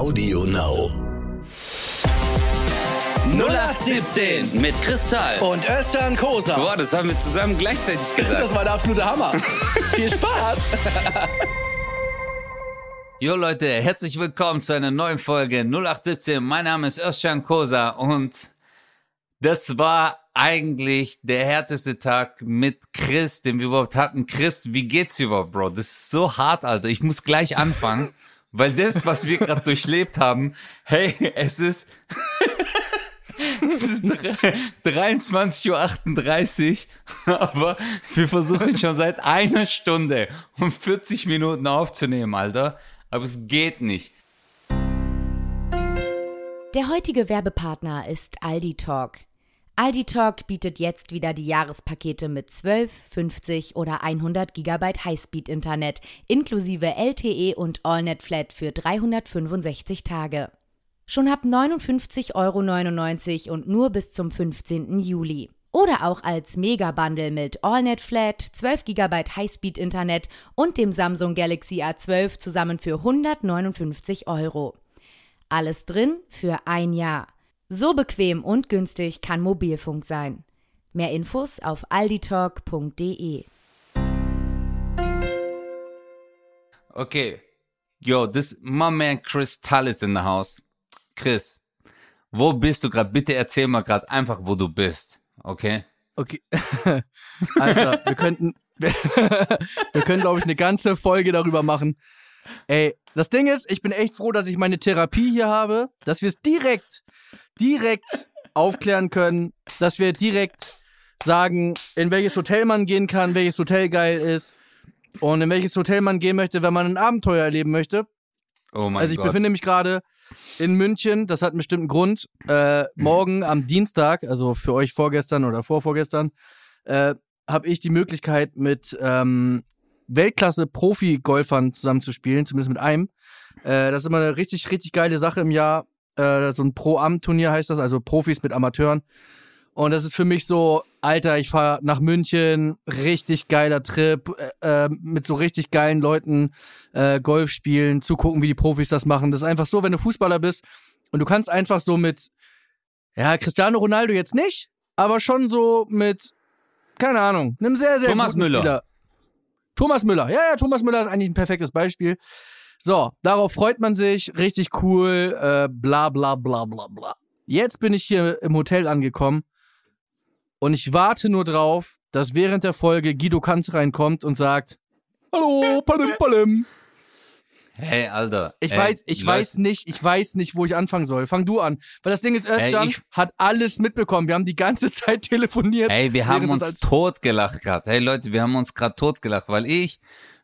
Audio Now. 0817 mit Kristall. und Özcan Kosa. Boah, das haben wir zusammen gleichzeitig gesagt. Das war der absolute Hammer. Viel Spaß. Jo Leute, herzlich willkommen zu einer neuen Folge 0817. Mein Name ist Özcan Kosa und das war eigentlich der härteste Tag mit Chris, den wir überhaupt hatten. Chris, wie geht's dir überhaupt, Bro? Das ist so hart, Alter. Ich muss gleich anfangen, weil das, was wir gerade durchlebt haben, hey, es ist ist 23.38 Uhr, aber wir versuchen schon seit einer Stunde und 40 Minuten aufzunehmen, Alter. Aber es geht nicht. Der heutige Werbepartner ist Aldi Talk. Aldi Talk bietet jetzt wieder die Jahrespakete mit 12, 50 oder 100 GB Highspeed-Internet inklusive LTE und AllNet Flat für 365 Tage. Schon ab 59,99 Euro und nur bis zum 15. Juli. Oder auch als Mega-Bundle mit AllNet Flat, 12 GB Highspeed-Internet und dem Samsung Galaxy A12 zusammen für 159 Euro. Alles drin für ein Jahr. So bequem und günstig kann Mobilfunk sein. Mehr Infos auf alditalk.de. Okay. Yo, this my man Kristall is in the house. Chris, wo bist du gerade? Bitte erzähl mal gerade einfach, wo du bist. Okay? Okay. Alter, wir könnten, wir, wir können, glaube ich, eine ganze Folge darüber machen. Ey, das Ding ist, ich bin echt froh, dass ich meine Therapie hier habe, dass wir es direkt, direkt aufklären können, dass wir direkt sagen, in welches Hotel man gehen kann, welches Hotel geil ist und in welches Hotel man gehen möchte, wenn man ein Abenteuer erleben möchte. Oh mein also ich Gott. befinde mich gerade in München, das hat einen bestimmten Grund. Äh, morgen am Dienstag, also für euch vorgestern oder vorvorgestern, äh, habe ich die Möglichkeit mit ähm, Weltklasse-Profi-Golfern zusammenzuspielen, zumindest mit einem. Äh, das ist immer eine richtig, richtig geile Sache im Jahr. Äh, so ein Pro-Am-Turnier heißt das, also Profis mit Amateuren. Und das ist für mich so, Alter, ich fahre nach München, richtig geiler Trip, äh, äh, mit so richtig geilen Leuten äh, Golf spielen, zugucken, wie die Profis das machen. Das ist einfach so, wenn du Fußballer bist und du kannst einfach so mit, ja, Cristiano Ronaldo jetzt nicht, aber schon so mit, keine Ahnung, einem sehr, sehr Thomas guten Müller. Spieler. Thomas Müller, ja, ja, Thomas Müller ist eigentlich ein perfektes Beispiel. So, darauf freut man sich, richtig cool, äh, bla bla bla bla bla. Jetzt bin ich hier im Hotel angekommen und ich warte nur drauf, dass während der Folge Guido Kanz reinkommt und sagt, Hallo, Palim Palim. Hey, Alter. Ich ey, weiß, ich Leute, weiß nicht, ich weiß nicht, wo ich anfangen soll. Fang du an. Weil das Ding ist, Özcan ich- hat alles mitbekommen. Wir haben die ganze Zeit telefoniert. Hey, wir haben uns totgelacht gerade. Hey Leute, wir haben uns gerade totgelacht, weil ich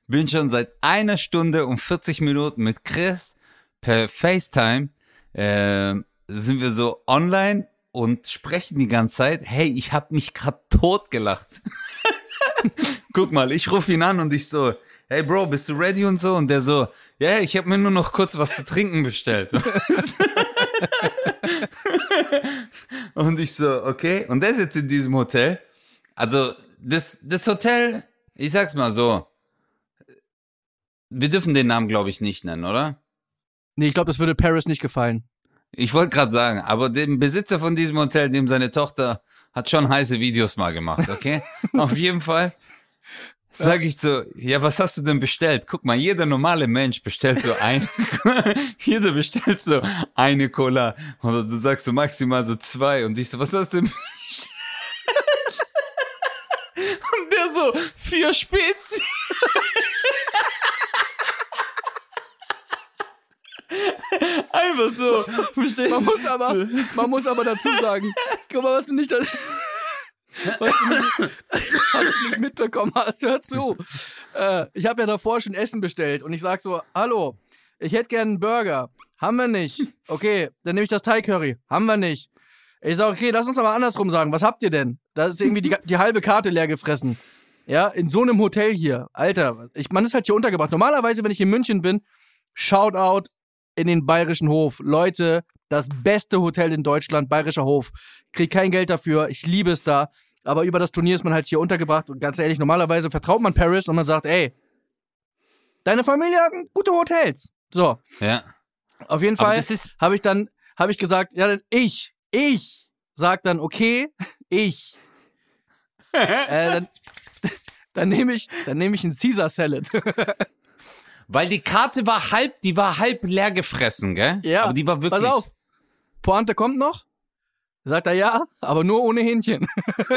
bin schon seit einer Stunde und 40 Minuten mit Chris per FaceTime ähm, sind wir so online und sprechen die ganze Zeit. Hey, ich habe mich gerade totgelacht. Guck mal, ich rufe ihn an und ich so, hey Bro, bist du ready und so? Und der so, ja, yeah, ich habe mir nur noch kurz was zu trinken bestellt. und ich so, okay. Und der ist jetzt in diesem Hotel. Also, das, das Hotel, ich sag's mal so, wir dürfen den Namen, glaube ich, nicht nennen, oder? Nee, ich glaube, das würde Paris nicht gefallen. Ich wollte gerade sagen, aber dem Besitzer von diesem Hotel, dem seine Tochter, hat schon heiße Videos mal gemacht, okay? Auf jeden Fall sage ich so, ja, was hast du denn bestellt? Guck mal, jeder normale Mensch bestellt so ein, jeder bestellt so eine Cola oder du sagst so maximal so zwei und ich so, was hast du denn bestellt? Und der so, vier Spezi. Einfach so. Man muss aber, man muss aber dazu sagen, guck mal, was du nicht, was du nicht, was du nicht mitbekommen hast, hör zu. Äh, ich habe ja davor schon Essen bestellt und ich sag so, hallo, ich hätte gern einen Burger. Haben wir nicht. Okay, dann nehme ich das Thai Curry. Haben wir nicht. Ich sag, okay, lass uns aber andersrum sagen. Was habt ihr denn? Da ist irgendwie die, die halbe Karte leer gefressen. Ja, in so einem Hotel hier. Alter, ich, man ist halt hier untergebracht. Normalerweise, wenn ich in München bin, Shoutout in den Bayerischen Hof. Leute, das beste Hotel in Deutschland, Bayerischer Hof. Krieg kein Geld dafür, ich liebe es da. Aber über das Turnier ist man halt hier untergebracht. Und ganz ehrlich, normalerweise vertraut man Paris und man sagt, ey, deine Familie hat gute Hotels. So, Ja. Auf jeden Fall habe ich dann, habe ich gesagt, ja, dann ich, ich sag dann, okay, ich. äh, dann dann nehme ich, dann nehme ich einen Caesar Salad. weil die Karte war halb, die war halb leer gefressen, gell? Ja, Aber die war wirklich. Pass auf. Pointe kommt noch. Sagt er ja, aber nur ohne Hähnchen.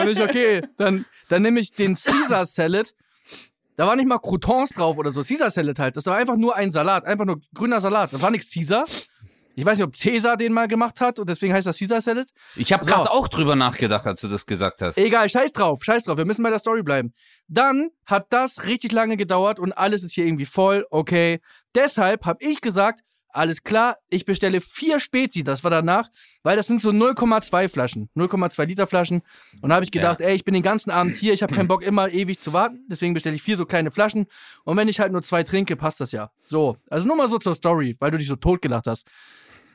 Und ich, okay, dann, dann nehme ich den Caesar Salad. Da war nicht mal Croutons drauf oder so. Caesar Salad halt. Das war einfach nur ein Salat. Einfach nur grüner Salat. Das war nichts Caesar. Ich weiß nicht, ob Caesar den mal gemacht hat und deswegen heißt das Caesar Salad. Ich habe So. gerade auch drüber nachgedacht, als du das gesagt hast. Egal, scheiß drauf, scheiß drauf. Wir müssen bei der Story bleiben. Dann hat das richtig lange gedauert und alles ist hier irgendwie voll. Okay. Deshalb habe ich gesagt, alles klar, ich bestelle vier Spezi, das war danach, weil das sind so 0,2 Flaschen, 0,2 Liter Flaschen. Und da habe ich gedacht, ey, ich bin den ganzen Abend hier, ich habe keinen Bock immer ewig zu warten, deswegen bestelle ich vier so kleine Flaschen. Und wenn ich halt nur zwei trinke, passt das ja. So, also nur mal so zur Story, weil du dich so totgelacht hast.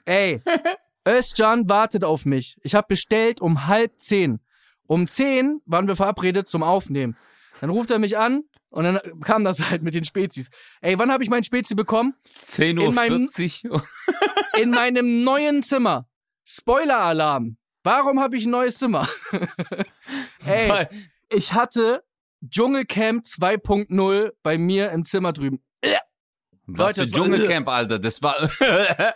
Ey, Özcan wartet auf mich. Ich habe bestellt um halb zehn. Um zehn waren wir verabredet zum Aufnehmen. Dann ruft er mich an und dann kam das halt mit den Spezies. Ey, wann habe ich mein Spezi bekommen? 10.40 Uhr. In meinem neuen Zimmer. Spoiler-Alarm. Warum habe ich ein neues Zimmer? Ey, Weil- ich hatte Dschungelcamp 2.0 bei mir im Zimmer drüben. Was Leute, für Dschungelcamp, Alter. Das war.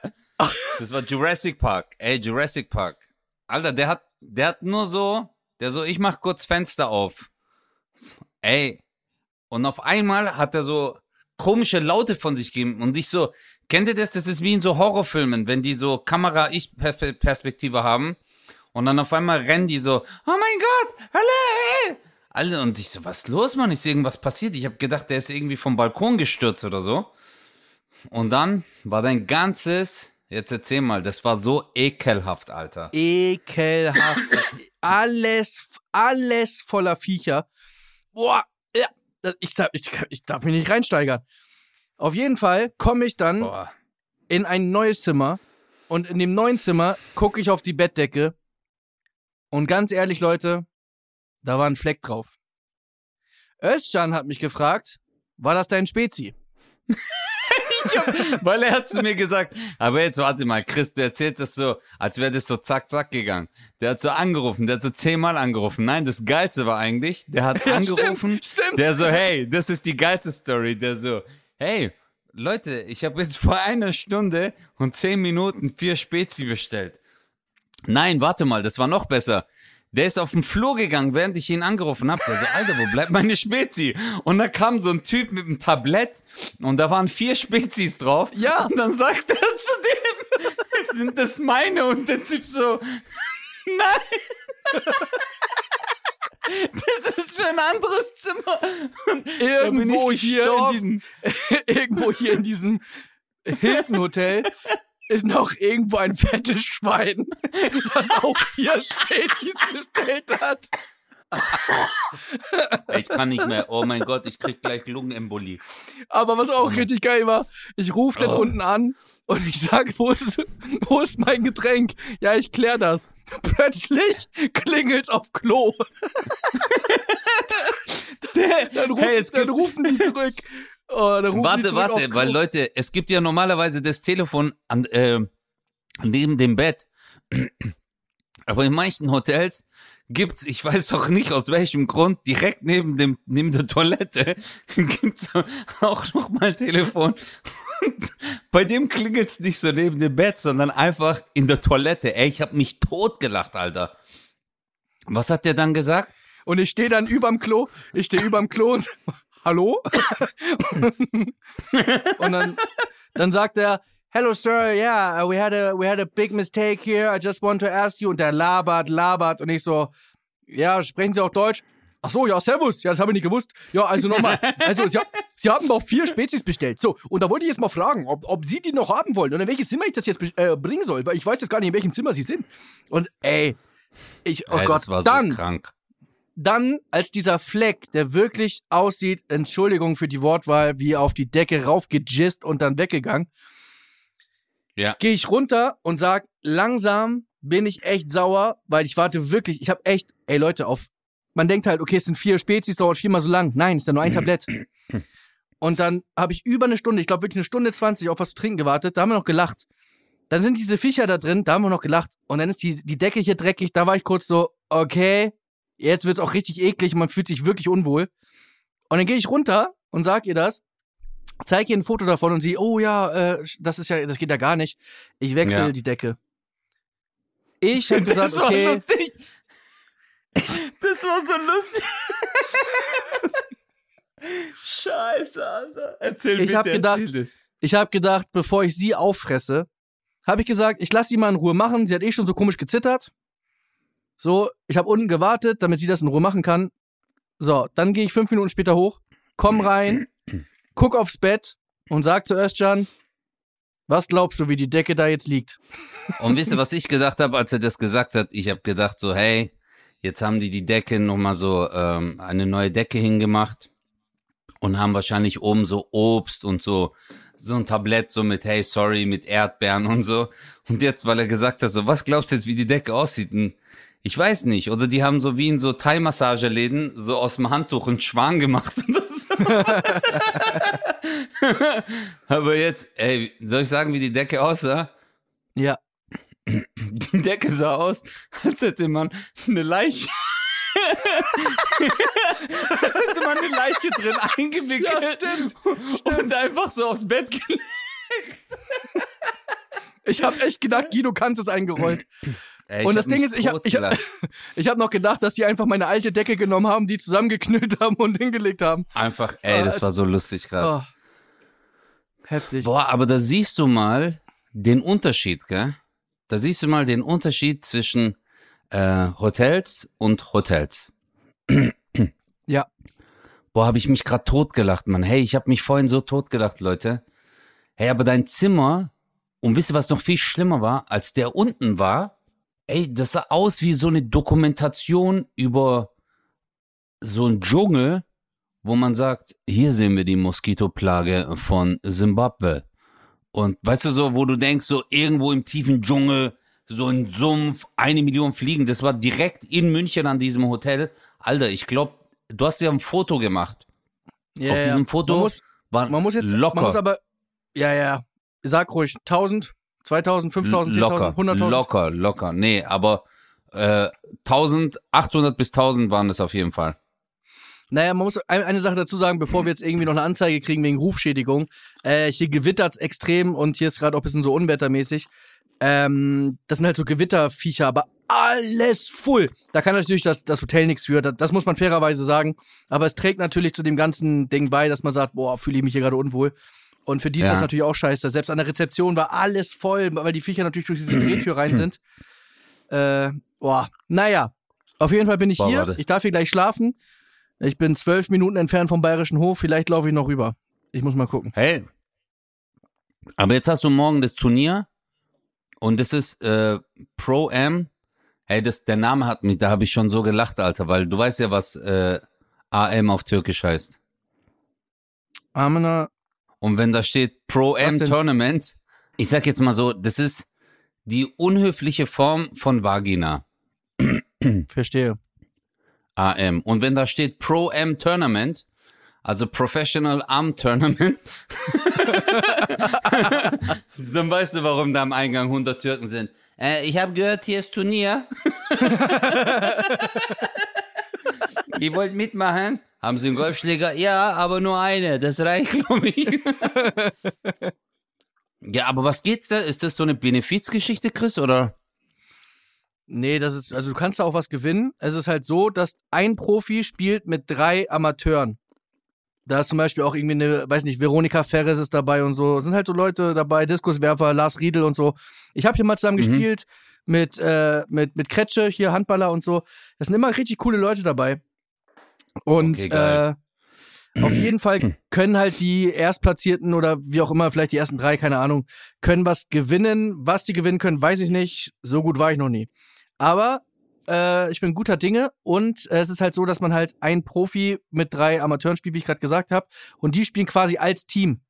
das war Jurassic Park. Ey, Jurassic Park. Alter, der hat, der hat nur so, der so, ich mach kurz Fenster auf. Ey. Und auf einmal hat er so komische Laute von sich gegeben. Und ich so, kennt ihr das? Das ist wie in so Horrorfilmen, wenn die so Kamera-Ich-Perspektive haben. Und dann auf einmal rennen die so, oh mein Gott, hallo, hey. Alle, und ich so, was ist los, Mann? Ist irgendwas passiert? Ich habe gedacht, der ist irgendwie vom Balkon gestürzt oder so. Und dann war dein ganzes, jetzt erzähl mal, das war so ekelhaft, Alter. Ekelhaft. alles, alles voller Viecher. Boah, ich, darf, ich, ich darf mich nicht reinsteigern. Auf jeden Fall komme ich dann Boah. in ein neues Zimmer und in dem neuen Zimmer gucke ich auf die Bettdecke und ganz ehrlich, Leute, da war ein Fleck drauf. Özcan hat mich gefragt, war das dein Spezi? Weil er hat zu mir gesagt, aber jetzt warte mal, Chris, du erzählst das so, als wäre das so zack, zack gegangen. Der hat so angerufen, der hat so zehnmal angerufen. Nein, das Geilste war eigentlich, der hat Ja, angerufen, stimmt, stimmt. der so, hey, das ist die geilste Story. Der so, hey, Leute, ich habe jetzt vor einer Stunde und zehn Minuten vier Spezi bestellt. Nein, warte mal, das war noch besser. Der ist auf den Flur gegangen, während ich ihn angerufen habe. Der so, Alter, wo bleibt meine Spezi? Und da kam so ein Typ mit einem Tablett und da waren vier Spezis drauf. Ja. Und dann sagt er zu dem, sind das meine? Und der Typ so, nein. Das ist für ein anderes Zimmer. Irgendwo hier in diesem, irgendwo hier in diesem Hilton Hotel ist noch irgendwo ein fettes Schwein, das auch vier Spezies bestellt hat. Ich kann nicht mehr. Oh mein Gott, ich krieg gleich Lungenembolie. Aber was auch richtig geil war, ich rufe dann Oh. unten an und ich sage, wo ist, wo ist mein Getränk? Ja, ich klär das. Plötzlich klingelt's auf Klo. dann, rufen, Hey, dann rufen die zurück. Oh, Warte, warte, weil Leute, es gibt ja normalerweise das Telefon an, äh, neben dem Bett. Aber in manchen Hotels gibt's, ich weiß doch nicht aus welchem Grund, direkt neben dem neben der Toilette gibt's auch noch mal ein Telefon. Und bei dem klingelt's nicht so neben dem Bett, sondern einfach in der Toilette. Ey, ich hab mich totgelacht, Alter. Was hat der dann gesagt? Und ich stehe dann überm Klo, ich stehe überm Klo und hallo? und dann, dann sagt er, Hello sir, yeah, uh, we had a we had a big mistake here. I just want to ask you. Und der labert, labert und ich so, ja, sprechen Sie auch Deutsch? Ach so, ja, servus. Ja, das habe ich nicht gewusst. Ja, also nochmal. Also, Sie, Sie haben doch vier Spezies bestellt. So, und da wollte ich jetzt mal fragen, ob, ob Sie die noch haben wollen und in welches Zimmer ich das jetzt äh, bringen soll, weil ich weiß jetzt gar nicht, in welchem Zimmer Sie sind. Und ey, ich, oh Ey, Gott, das war dann, so krank. Dann, als dieser Fleck, der wirklich aussieht, Entschuldigung für die Wortwahl, wie auf die Decke raufgejist und dann weggegangen, Ja. gehe ich runter und sag, langsam bin ich echt sauer, weil ich warte wirklich, ich habe echt, ey Leute, auf, man denkt halt, okay, es sind vier Spezies, dauert viermal so lang. Nein, es ist ja nur ein Tablett. Und dann habe ich über eine Stunde, ich glaube wirklich eine Stunde 20 auf was zu trinken gewartet. Da haben wir noch gelacht. Dann sind diese Viecher da drin, da haben wir noch gelacht. Und dann ist die, die Decke hier dreckig. Da war ich kurz so, okay, jetzt wird's auch richtig eklig. Man fühlt sich wirklich unwohl. Und dann gehe ich runter und sag ihr das, zeig ihr ein Foto davon und sie, oh ja, äh, das ist ja, das geht ja gar nicht. Ich wechsle Ja. die Decke. Ich habe gesagt, das war okay. lustig. Das war so lustig. Scheiße, Alter. Erzähl Ich bitte, hab gedacht- erzähl es. Ich habe gedacht, bevor ich sie auffresse, habe ich gesagt, ich lasse sie mal in Ruhe machen. Sie hat eh schon so komisch gezittert. So, ich habe unten gewartet, damit sie das in Ruhe machen kann. So, dann gehe ich fünf Minuten später hoch, komm rein, guck aufs Bett und sag zu Özcan, was glaubst du, wie die Decke da jetzt liegt? Und wisst ihr, was ich gedacht habe, als er das gesagt hat? Ich habe gedacht so, hey, jetzt haben die die Decke nochmal so, ähm, eine neue Decke hingemacht und haben wahrscheinlich oben so Obst und so, so ein Tablett so mit, hey, sorry, mit Erdbeeren und so. Und jetzt, weil er gesagt hat, so, was glaubst du jetzt, wie die Decke aussieht? Ich weiß nicht. Oder die haben so wie in so Thai-Massageläden so aus dem Handtuch einen Schwan gemacht. Aber jetzt, ey, soll ich sagen, wie die Decke aussah? Ja. Die Decke sah aus, als hätte man eine Leiche. als hätte man eine Leiche drin eingewickelt. Ja, stimmt. Und einfach so aufs Bett gelegt. Ich habe echt gedacht, Guido kannst es eingerollt. Ey, Und das hab Ding ist, ich hab- ich hab-. Ich habe noch gedacht, dass sie einfach meine alte Decke genommen haben, die zusammengeknüllt haben und hingelegt haben. Einfach, ey, Ah, das es- war so lustig gerade. Oh. Heftig. Boah, aber da siehst du mal den Unterschied, gell? Da siehst du mal den Unterschied zwischen äh, Hotels und Hotels. Ja. Boah, habe ich mich gerade totgelacht, Mann. Hey, ich habe mich vorhin so totgelacht, Leute. Hey, aber dein Zimmer, und wisst ihr, was noch viel schlimmer war, als der unten war? Ey, das sah aus wie so eine Dokumentation über so einen Dschungel, wo man sagt, hier sehen wir die Moskitoplage von Simbabwe. Und weißt du so, wo du denkst, so irgendwo im tiefen Dschungel, so ein Sumpf, eine Million Fliegen, das war direkt in München an diesem Hotel. Alter, ich glaube, du hast ja ein Foto gemacht. Ja, Auf ja. diesem Foto Man muss, war man muss jetzt, locker. man muss aber, ja, ja, sag ruhig, 1000, 2000, 5000, 10.000, locker, 100.000. locker, locker. Nee, aber äh, 1800 bis 1000 waren das auf jeden Fall. Naja, man muss ein- eine Sache dazu sagen, bevor wir jetzt irgendwie noch eine Anzeige kriegen wegen Rufschädigung. Äh, hier gewittert's extrem und hier ist gerade auch ein bisschen so unwettermäßig. Ähm, das sind halt so Gewitterviecher, aber alles voll. Da kann natürlich das, das Hotel nichts für, das, das muss man fairerweise sagen. Aber es trägt natürlich zu dem ganzen Ding bei, dass man sagt, boah, fühle ich mich hier gerade unwohl. Und für die ist Ja. das natürlich auch scheiße. Selbst an der Rezeption war alles voll, weil die Viecher natürlich durch diese Drehtür rein sind. Äh, boah, naja. Auf jeden Fall bin ich Boah, hier. warte. Ich darf hier gleich schlafen. Ich bin zwölf Minuten entfernt vom Bayerischen Hof. Vielleicht laufe ich noch rüber. Ich muss mal gucken. Hey. Aber jetzt hast du morgen das Turnier und das ist äh, Pro Am. Hey, das, der Name hat mich, da habe ich schon so gelacht, Alter, weil du weißt ja, was äh, AM auf Türkisch heißt. Amena, Und wenn da steht Pro denn? Tournament, ich sag jetzt mal so, das ist die unhöfliche Form von Vagina. verstehe. AM. Und wenn da steht Pro Am Tournament, also Professional Arm Tournament, dann weißt du, warum da am Eingang 100 Türken sind. Äh, ich habe gehört, hier ist Turnier. Ihr wollt mitmachen? Haben Sie einen Golfschläger? Ja, aber nur eine. Das reicht, glaube ich. ja, aber was geht's da? Ist das so eine Benefizgeschichte, Chris, oder? Nee, das ist, also du kannst da auch was gewinnen. Es ist halt so, dass ein Profi spielt mit drei Amateuren. Da ist zum Beispiel auch irgendwie eine, weiß nicht, Veronika Ferres ist dabei und so. Sind halt so Leute dabei, Diskuswerfer, Lars Riedel und so. Ich habe hier mal zusammen Mhm. gespielt mit, äh, mit, mit Kretsche, hier Handballer und so. Es sind immer richtig coole Leute dabei. Und Okay, äh, auf jeden Fall können halt die Erstplatzierten oder wie auch immer, vielleicht die ersten drei, keine Ahnung, können was gewinnen. Was die gewinnen können, weiß ich nicht. So gut war ich noch nie. Aber äh, ich bin guter Dinge und äh, es ist halt so, dass man halt ein Profi mit drei Amateuren spielt, wie ich gerade gesagt habe. Und die spielen quasi als Team.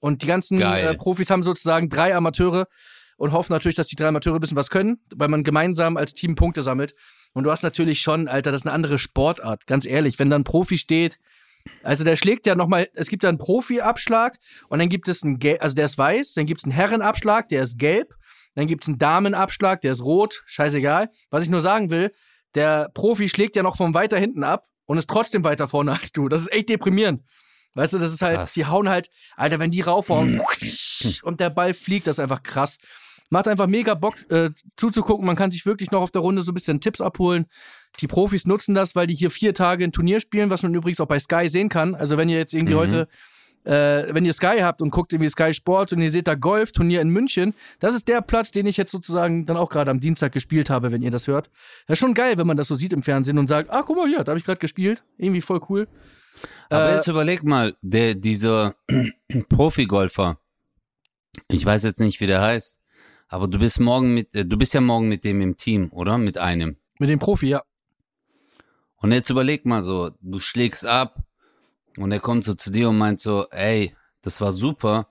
Und die ganzen äh, Profis haben sozusagen drei Amateure und hoffen natürlich, dass die drei Amateure ein bisschen was können, weil man gemeinsam als Team Punkte sammelt. Und du hast natürlich schon, Alter, das ist eine andere Sportart, ganz ehrlich. Wenn da ein Profi steht, Also der schlägt ja nochmal, es gibt ja einen Profi-Abschlag und dann gibt es einen, Gel also der ist weiß, dann gibt es einen Herrenabschlag, der ist gelb, dann gibt es einen Damenabschlag, der ist rot, scheißegal. Was ich nur sagen will, der Profi schlägt ja noch von weiter hinten ab und ist trotzdem weiter vorne als du. Das ist echt deprimierend. Weißt du, das ist halt, Krass. die hauen halt, Alter, wenn die raufhauen und der Ball fliegt, das ist einfach krass. Macht einfach mega Bock äh, zuzugucken. Man kann sich wirklich noch auf der Runde so ein bisschen Tipps abholen. Die Profis nutzen das, weil die hier vier Tage ein Turnier spielen, was man übrigens auch bei Sky sehen kann. Also wenn ihr jetzt irgendwie Mhm. heute, äh, wenn ihr Sky habt und guckt irgendwie Sky Sport und ihr seht da Golf-Turnier in München, das ist der Platz, den ich jetzt sozusagen dann auch gerade am Dienstag gespielt habe, wenn ihr das hört. Das ist schon geil, wenn man das so sieht im Fernsehen und sagt, ah, guck mal hier, da habe ich gerade gespielt. Irgendwie voll cool. Aber Äh, jetzt überleg mal, der, dieser Profigolfer, ich weiß jetzt nicht, wie der heißt, aber du bist morgen mit, äh, du bist ja morgen mit dem im Team, oder? Mit einem. Mit dem Profi, ja. Und jetzt überleg mal so, du schlägst ab und er kommt so zu dir und meint so, ey, das war super.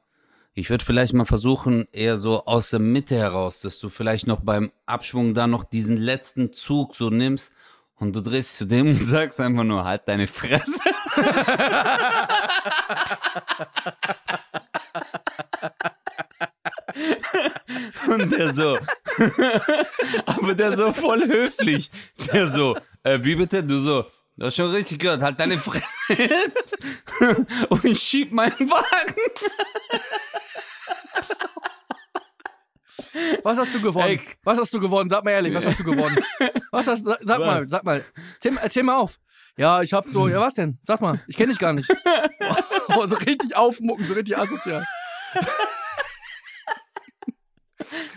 Ich würde vielleicht mal versuchen, eher so aus der Mitte heraus, dass du vielleicht noch beim Abschwung da noch diesen letzten Zug so nimmst und du drehst zu dem und sagst einfach nur, halt deine Fresse. Und der so, aber der so voll höflich. Der so, äh, wie bitte? Du so, du hast schon richtig gehört, halt deine Fresse. Und schieb meinen Wagen. Was hast du gewonnen? Ey. Was hast du gewonnen? Sag mal ehrlich, was hast du gewonnen? Was hast sag, sag Was? mal, sag mal. Erzähl, erzähl mal auf. Ja, ich hab so, ja was denn? Sag mal, ich kenne dich gar nicht. Oh, so richtig aufmucken, so richtig asozial.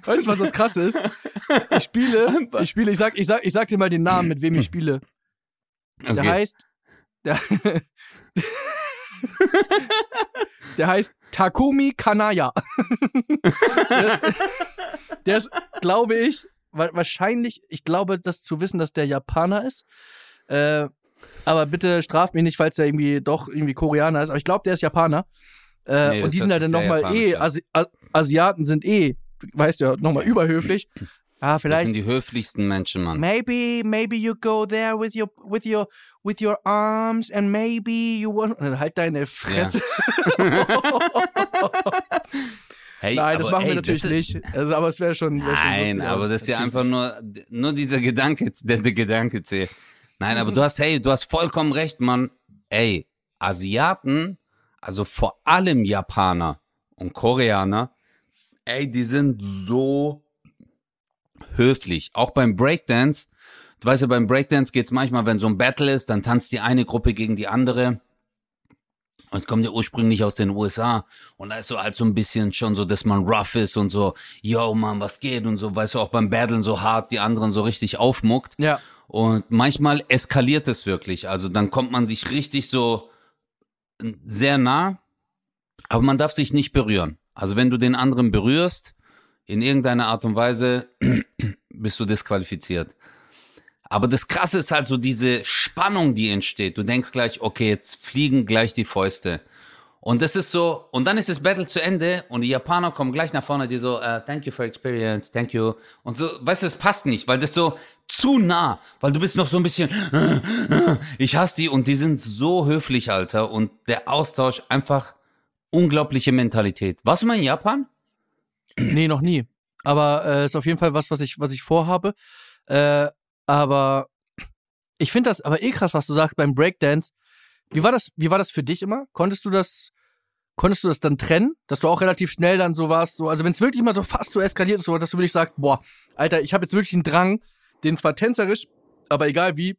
Weißt du, was das krasse ist? Ich spiele, ich spiele, ich sag, ich sag, ich sag dir mal den Namen, mit wem ich spiele. Der Okay. heißt, der, der heißt Takumi Kanaya. der ist, der ist glaube ich, wa- wahrscheinlich, ich glaube, das zu wissen, dass der Japaner ist. Äh, aber bitte straft mich nicht, falls der irgendwie doch irgendwie Koreaner ist. Aber ich glaube, der ist Japaner. Äh, Nee, das und die sind ja dann nochmal eh. Asi Asiaten sind eh, weißt du ja, nochmal überhöflich. Ah, Das vielleicht. sind die höflichsten Menschen, Mann. Maybe, maybe you go there with your, with your, with your arms and maybe you want. Und dann halt deine Fresse. Hey, Nein, das aber machen wir ey, natürlich nicht. Also, aber es wäre schon. wär schon Nein, lustig, aber das ist ja einfach nur, nur dieser Gedanke, der, der Gedanke zählt. Nein, aber du hast, hey, du hast vollkommen recht, Mann. Ey, Asiaten, also vor allem Japaner und Koreaner, ey, die sind so höflich. Auch beim Breakdance. Du weißt ja, beim Breakdance geht's manchmal, wenn so ein Battle ist, dann tanzt die eine Gruppe gegen die andere. Und es kommt ja ursprünglich aus den USA. Und da ist so halt so ein bisschen schon so, dass man rough ist und so, yo, Mann, was geht? Und so, weißt du, auch beim Battlen so hart die anderen so richtig aufmuckt. Ja. Und manchmal eskaliert es wirklich. Also dann kommt man sich richtig so sehr nah, aber man darf sich nicht berühren. Also wenn du den anderen berührst, in irgendeiner Art und Weise, bist du disqualifiziert. Aber das Krasse ist halt so diese Spannung, die entsteht. Du denkst gleich, okay, jetzt fliegen gleich die Fäuste. Und das ist so, und dann ist das Battle zu Ende und die Japaner kommen gleich nach vorne, die so, uh, thank you for experience, thank you. Und so, weißt du, es passt nicht, weil das so zu nah, weil du bist noch so ein bisschen, ich hasse die und die sind so höflich, Alter. Und der Austausch einfach unglaubliche Mentalität. Warst du mal in Japan? Nee, noch nie. Aber äh, ist auf jeden Fall was, was ich, was ich vorhabe. Äh, aber ich finde das aber eh krass, was du sagst beim Breakdance. Wie war das, wie war das für dich immer? Konntest du das, konntest du das dann trennen? Dass du auch relativ schnell dann so warst, so, also wenn es wirklich mal so fast so eskaliert ist, so, dass du wirklich sagst, boah, Alter, ich habe jetzt wirklich einen Drang, den zwar tänzerisch, aber egal wie,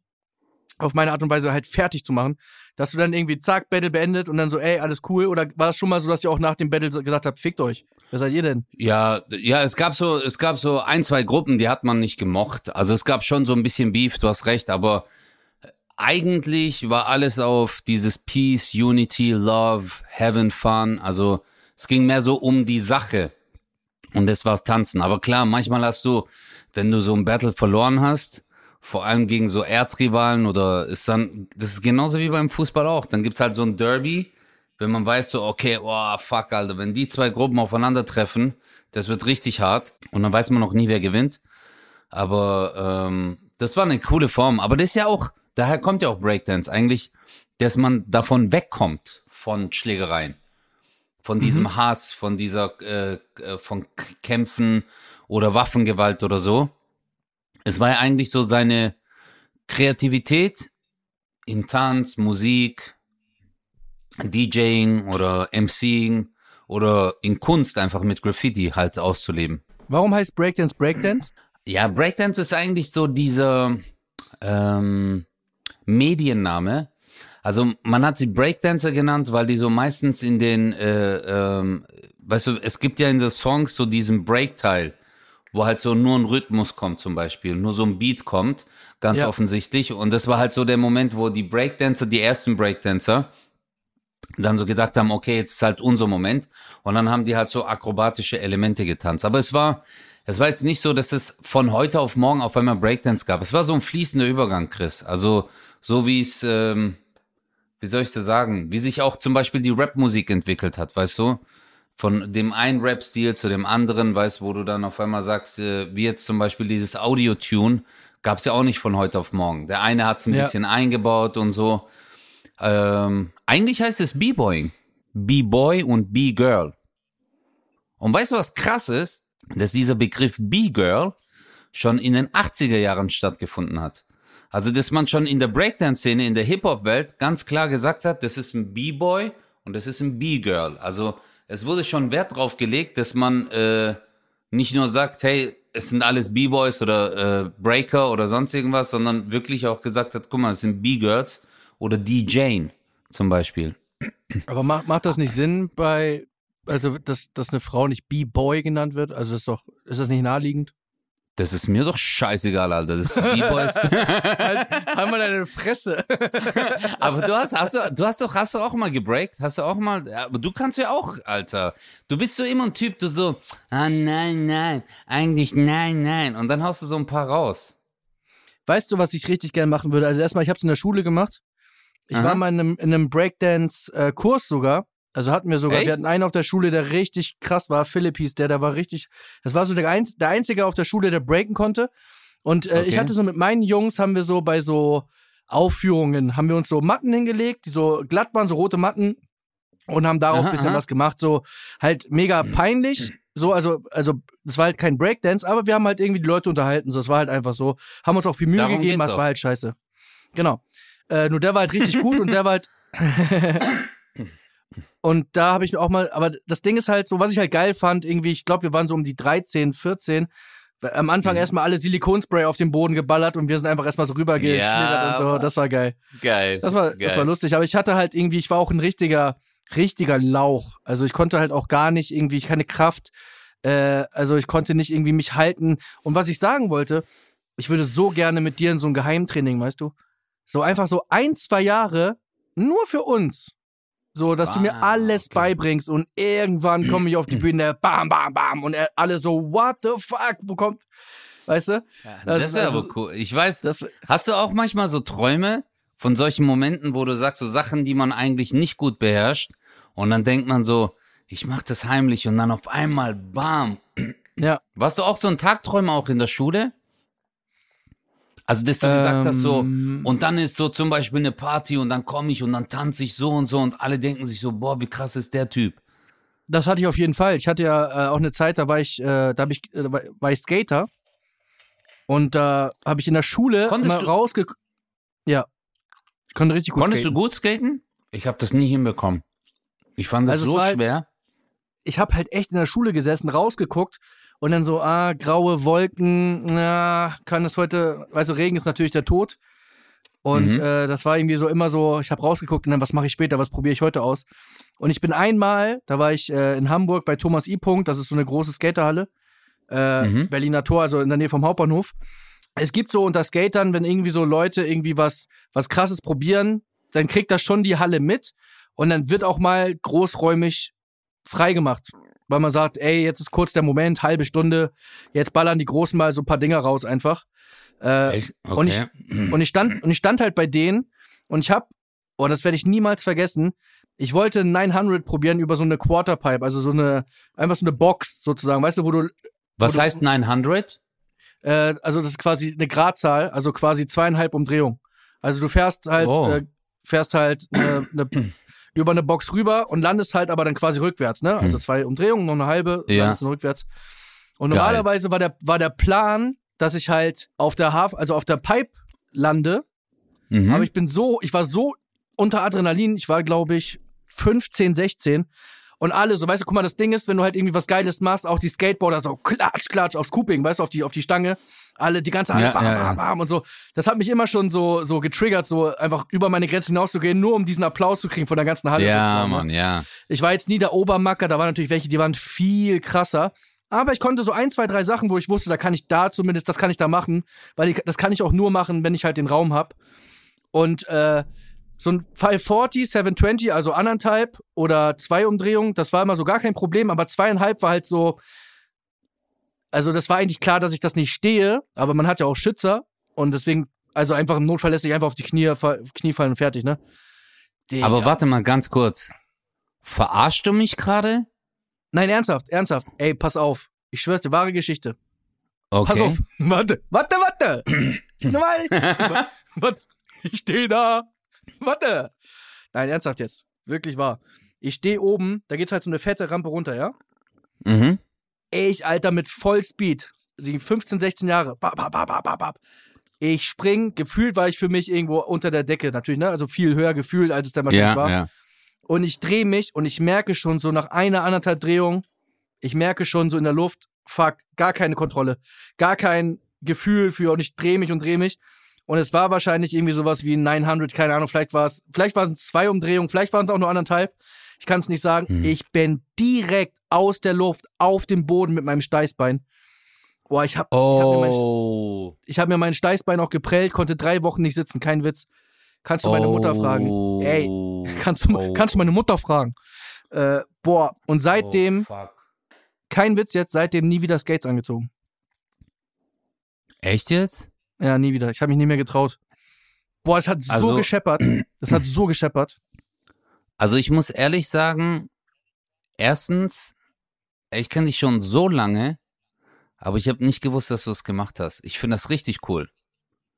auf meine Art und Weise halt fertig zu machen, dass du dann irgendwie zack, Battle beendet und dann so, ey, alles cool? Oder war das schon mal so, dass ihr auch nach dem Battle gesagt habt, fickt euch? Wer seid ihr denn? Ja, ja, es gab so, es gab so ein, zwei Gruppen, die hat man nicht gemocht. Also es gab schon so ein bisschen Beef, du hast recht, aber eigentlich war alles auf dieses Peace, Unity, Love, Having Fun. Also es ging mehr so um die Sache. Und das war's Tanzen. Aber klar, manchmal hast du, wenn du so ein Battle verloren hast, vor allem gegen so Erzrivalen oder ist dann, das ist genauso wie beim Fußball auch. Dann gibt's halt so ein Derby, wenn man weiß so, okay, oh fuck, Alter, wenn die zwei Gruppen aufeinandertreffen, das wird richtig hart und dann weiß man noch nie, wer gewinnt. Aber ähm, das war eine coole Form. Aber das ist ja auch, daher kommt ja auch Breakdance eigentlich, dass man davon wegkommt von Schlägereien, von diesem Mhm. Hass, von dieser, äh, äh, von Kämpfen oder Waffengewalt oder so. Es war ja eigentlich so seine Kreativität in Tanz, Musik, DJing oder MCing oder in Kunst einfach mit Graffiti halt auszuleben. Warum heißt Breakdance Breakdance? Ja, Breakdance ist eigentlich so dieser ähm, Medienname. Also man hat sie Breakdancer genannt, weil die so meistens in den, äh, ähm, weißt du, es gibt ja in den Songs so diesen Break-Teil, wo halt so nur ein Rhythmus kommt zum Beispiel, nur so ein Beat kommt, ganz Ja. offensichtlich. Und das war halt so der Moment, wo die Breakdancer, die ersten Breakdancer, dann so gedacht haben, okay, jetzt ist halt unser Moment. Und dann haben die halt so akrobatische Elemente getanzt. Aber es war, es war jetzt nicht so, dass es von heute auf morgen auf einmal Breakdance gab. Es war so ein fließender Übergang, Chris. Also so wie es, ähm, wie soll ich das sagen, wie sich auch zum Beispiel die Rap-Musik entwickelt hat, weißt du? Von dem einen Rap-Stil zu dem anderen, weißt du, wo du dann auf einmal sagst, äh, wie jetzt zum Beispiel dieses Audio-Tune, gab es ja auch nicht von heute auf morgen. Der eine hat es ein Ja. bisschen eingebaut und so. Ähm, eigentlich heißt es B-Boying. B-Boy und B-Girl. Und weißt du, was krass ist? Dass dieser Begriff B-Girl schon in den 80er Jahren stattgefunden hat. Also, dass man schon in der Breakdance-Szene, in der Hip-Hop-Welt ganz klar gesagt hat, das ist ein B-Boy und das ist ein B-Girl. Also, es wurde schon Wert drauf gelegt, dass man äh, nicht nur sagt, hey, es sind alles B-Boys oder äh, Breaker oder sonst irgendwas, sondern wirklich auch gesagt hat, guck mal, es sind B-Girls oder DJing zum Beispiel. Aber macht, macht das nicht Sinn bei, also dass, dass eine Frau nicht B-Boy genannt wird? Also ist doch, ist das nicht naheliegend? Das ist mir doch scheißegal, Alter. Das ist B-Boys. halt, halt mal deine Fresse. Aber du hast, hast du, du hast doch, hast du auch mal gebreakt? Hast du auch mal, aber du kannst ja auch, Alter. Du bist so immer ein Typ, du so, ah, nein, nein, eigentlich nein, nein. Und dann haust du so ein paar raus. Weißt du, was ich richtig gerne machen würde? Also erstmal, ich habe es in der Schule gemacht. Ich Aha. war mal in einem, in einem Breakdance-Kurs sogar. Also hatten wir sogar, Echt? wir hatten einen auf der Schule, der richtig krass war, Philipp hieß der, der war richtig, das war so der, Einz, der Einzige auf der Schule, der breaken konnte. Und äh, ich Okay. hatte so mit meinen Jungs, haben wir so bei so Aufführungen, haben wir uns so Matten hingelegt, die so glatt waren, so rote Matten und haben darauf ein bisschen aha. was gemacht, so halt mega peinlich. So, also, also, das war halt kein Breakdance, aber wir haben halt irgendwie die Leute unterhalten. So, es war halt einfach so. Haben uns auch viel Mühe Darum gegeben, aber es war halt scheiße. Genau. Äh, nur der war halt richtig gut und der war halt. und da habe ich auch mal, aber das Ding ist halt so, was ich halt geil fand, irgendwie, ich glaube, wir waren so um die 13, 14. Am Anfang Mhm. erstmal alle Silikonspray auf den Boden geballert und wir sind einfach erstmal so rübergeschlittert Ja, und so. Das war geil. Geil. Das war, das war lustig, aber ich hatte halt irgendwie, ich war auch ein richtiger, richtiger Lauch. Also ich konnte halt auch gar nicht irgendwie, keine Kraft, äh, also ich konnte nicht irgendwie mich halten. Und was ich sagen wollte, ich würde so gerne mit dir in so ein Geheimtraining, weißt du? So einfach so ein, zwei Jahre nur für uns. So, dass du mir alles okay. beibringst und irgendwann komme ich auf die Bühne, bam, bam, bam und er- alle so, what the fuck, wo kommt, weißt du? Ja, Das das ist wäre also- aber cool. Ich weiß, Das, hast du auch manchmal so Träume von solchen Momenten, wo du sagst, so Sachen, die man eigentlich nicht gut beherrscht und dann denkt man so, ich mach das heimlich und dann auf einmal, bam. ja. Warst du auch so ein Tagträumer auch in der Schule? Also, dass du gesagt hast, so, Ähm, und dann ist so zum Beispiel eine Party und dann komme ich und dann tanze ich so und so und alle denken sich so, boah, wie krass ist der Typ. Das hatte ich auf jeden Fall. Ich hatte ja äh, auch eine Zeit, da war ich, äh, da ich, äh, war ich Skater. Und da habe ich in der Schule Konntest du- rausge... Ja. Ich konnte richtig gut Konntest skaten. du gut skaten? Ich habe das nie hinbekommen. Ich fand das Also so halt- schwer. Ich habe halt echt in der Schule gesessen, rausgeguckt und dann so, ah, graue Wolken, na, kann es heute, weißt du, Regen ist natürlich der Tod. Und Mhm. äh, das war irgendwie so immer so, ich habe rausgeguckt und dann, was mache ich später, was probiere ich heute aus? Und ich bin einmal, da war ich äh, in Hamburg bei Thomas I. Punkt, das ist so eine große Skaterhalle, äh, Mhm. Berliner Tor, also in der Nähe vom Hauptbahnhof. Es gibt so unter Skatern, wenn irgendwie so Leute irgendwie was, was krasses probieren, dann kriegt das schon die Halle mit und dann wird auch mal großräumig freigemacht. Weil man sagt, ey, jetzt ist kurz der Moment, halbe Stunde, jetzt ballern die Großen mal so ein paar Dinger raus einfach. Äh, Echt? und ich- Okay. und ich stand, und ich stand halt bei denen und ich hab, oh, das werde ich niemals vergessen. Ich wollte 900 probieren über so eine Quarterpipe, also so eine, einfach so eine Box sozusagen, weißt du, wo du, Was du- heißt 900? äh, also das ist quasi eine Gradzahl, also quasi zweieinhalb Umdrehungen. Also du fährst halt, Oh. äh, fährst halt ne, ne, über eine Box rüber und landest halt aber dann quasi rückwärts, ne? Also zwei Umdrehungen, noch eine halbe, Hm. Ja. landest dann rückwärts. Und Geil. normalerweise war der, war der Plan, dass ich halt auf der Haf, also auf der Pipe lande, Mhm. aber ich bin so, ich war so unter Adrenalin, ich war, glaube ich, 15, 16. Und alle, so weißt du, guck mal, das Ding ist, wenn du halt irgendwie was Geiles machst, auch die Skateboarder so klatsch, klatsch aufs Cooping, weißt du, auf die, auf die Stange, alle, die ganze Halle, Ja, bam, ja, bam, bam und so. Das hat mich immer schon so, so getriggert, so einfach über meine Grenzen hinauszugehen, nur um diesen Applaus zu kriegen von der ganzen Halle. ja, sozusagen, ne? Mann, ja. Ich war jetzt nie der Obermacker, da waren natürlich welche, die waren viel krasser. Aber ich konnte so ein, zwei, drei Sachen, wo ich wusste, da kann ich da zumindest, das kann ich da machen, weil ich, das kann ich auch nur machen, wenn ich halt den Raum habe. Und äh, so ein 540, 720, also anderthalb oder zwei Umdrehungen, das war immer so gar kein Problem, aber zweieinhalb war halt so, also das war eigentlich klar, dass ich das nicht stehe, aber man hat ja auch Schützer und deswegen, also einfach im Notfall lässt sich einfach auf die Knie, Knie fallen und fertig, ne? Digga. Aber warte mal ganz kurz. Verarschst du mich gerade? Nein, ernsthaft, ernsthaft. Ey, pass auf. Ich schwör's dir, wahre Geschichte. Okay. Pass auf. Warte, warte, warte. Ich, normal, warte. Ich stehe da. Warte. Nein, ernsthaft jetzt. Wirklich wahr. Ich stehe oben, da geht's halt so eine fette Rampe runter, ja? mhm. Ich, Alter, mit Vollspeed. Sie 15, 16 Jahre. Bap, bap, bap, bap, bap. Ich spring, gefühlt war ich für mich irgendwo unter der Decke, natürlich, ne? Also viel höher gefühlt, als es dann wahrscheinlich Ja, war. ja. Und ich drehe mich und ich merke schon so nach einer, anderthalb Drehung, ich merke schon so in der Luft, fuck, gar keine Kontrolle. Gar kein Gefühl für und ich drehe mich und drehe mich. Und es war wahrscheinlich irgendwie sowas wie ein 900, keine Ahnung, vielleicht war es, vielleicht waren es zwei Umdrehungen, vielleicht waren es auch nur anderthalb. Ich kann es nicht sagen. Hm. Ich bin direkt aus der Luft auf dem Boden mit meinem Steißbein. Boah, ich hab, ich hab mir mein, Oh. hab mir mein Steißbein auch geprellt, konnte drei Wochen nicht sitzen, kein Witz. Kannst du meine Mutter fragen? Oh. Ey, Kannst du, Oh. kannst du meine Mutter fragen? Äh, boah, und seitdem, Oh, kein Witz jetzt, seitdem nie wieder Skates angezogen. Echt jetzt? Ja, nie wieder. Ich habe mich nie mehr getraut. Boah, es hat so Also- gescheppert. Es hat so gescheppert. Also ich muss ehrlich sagen, erstens, ich kenne dich schon so lange, aber ich habe nicht gewusst, dass du es gemacht hast. Ich finde das richtig cool.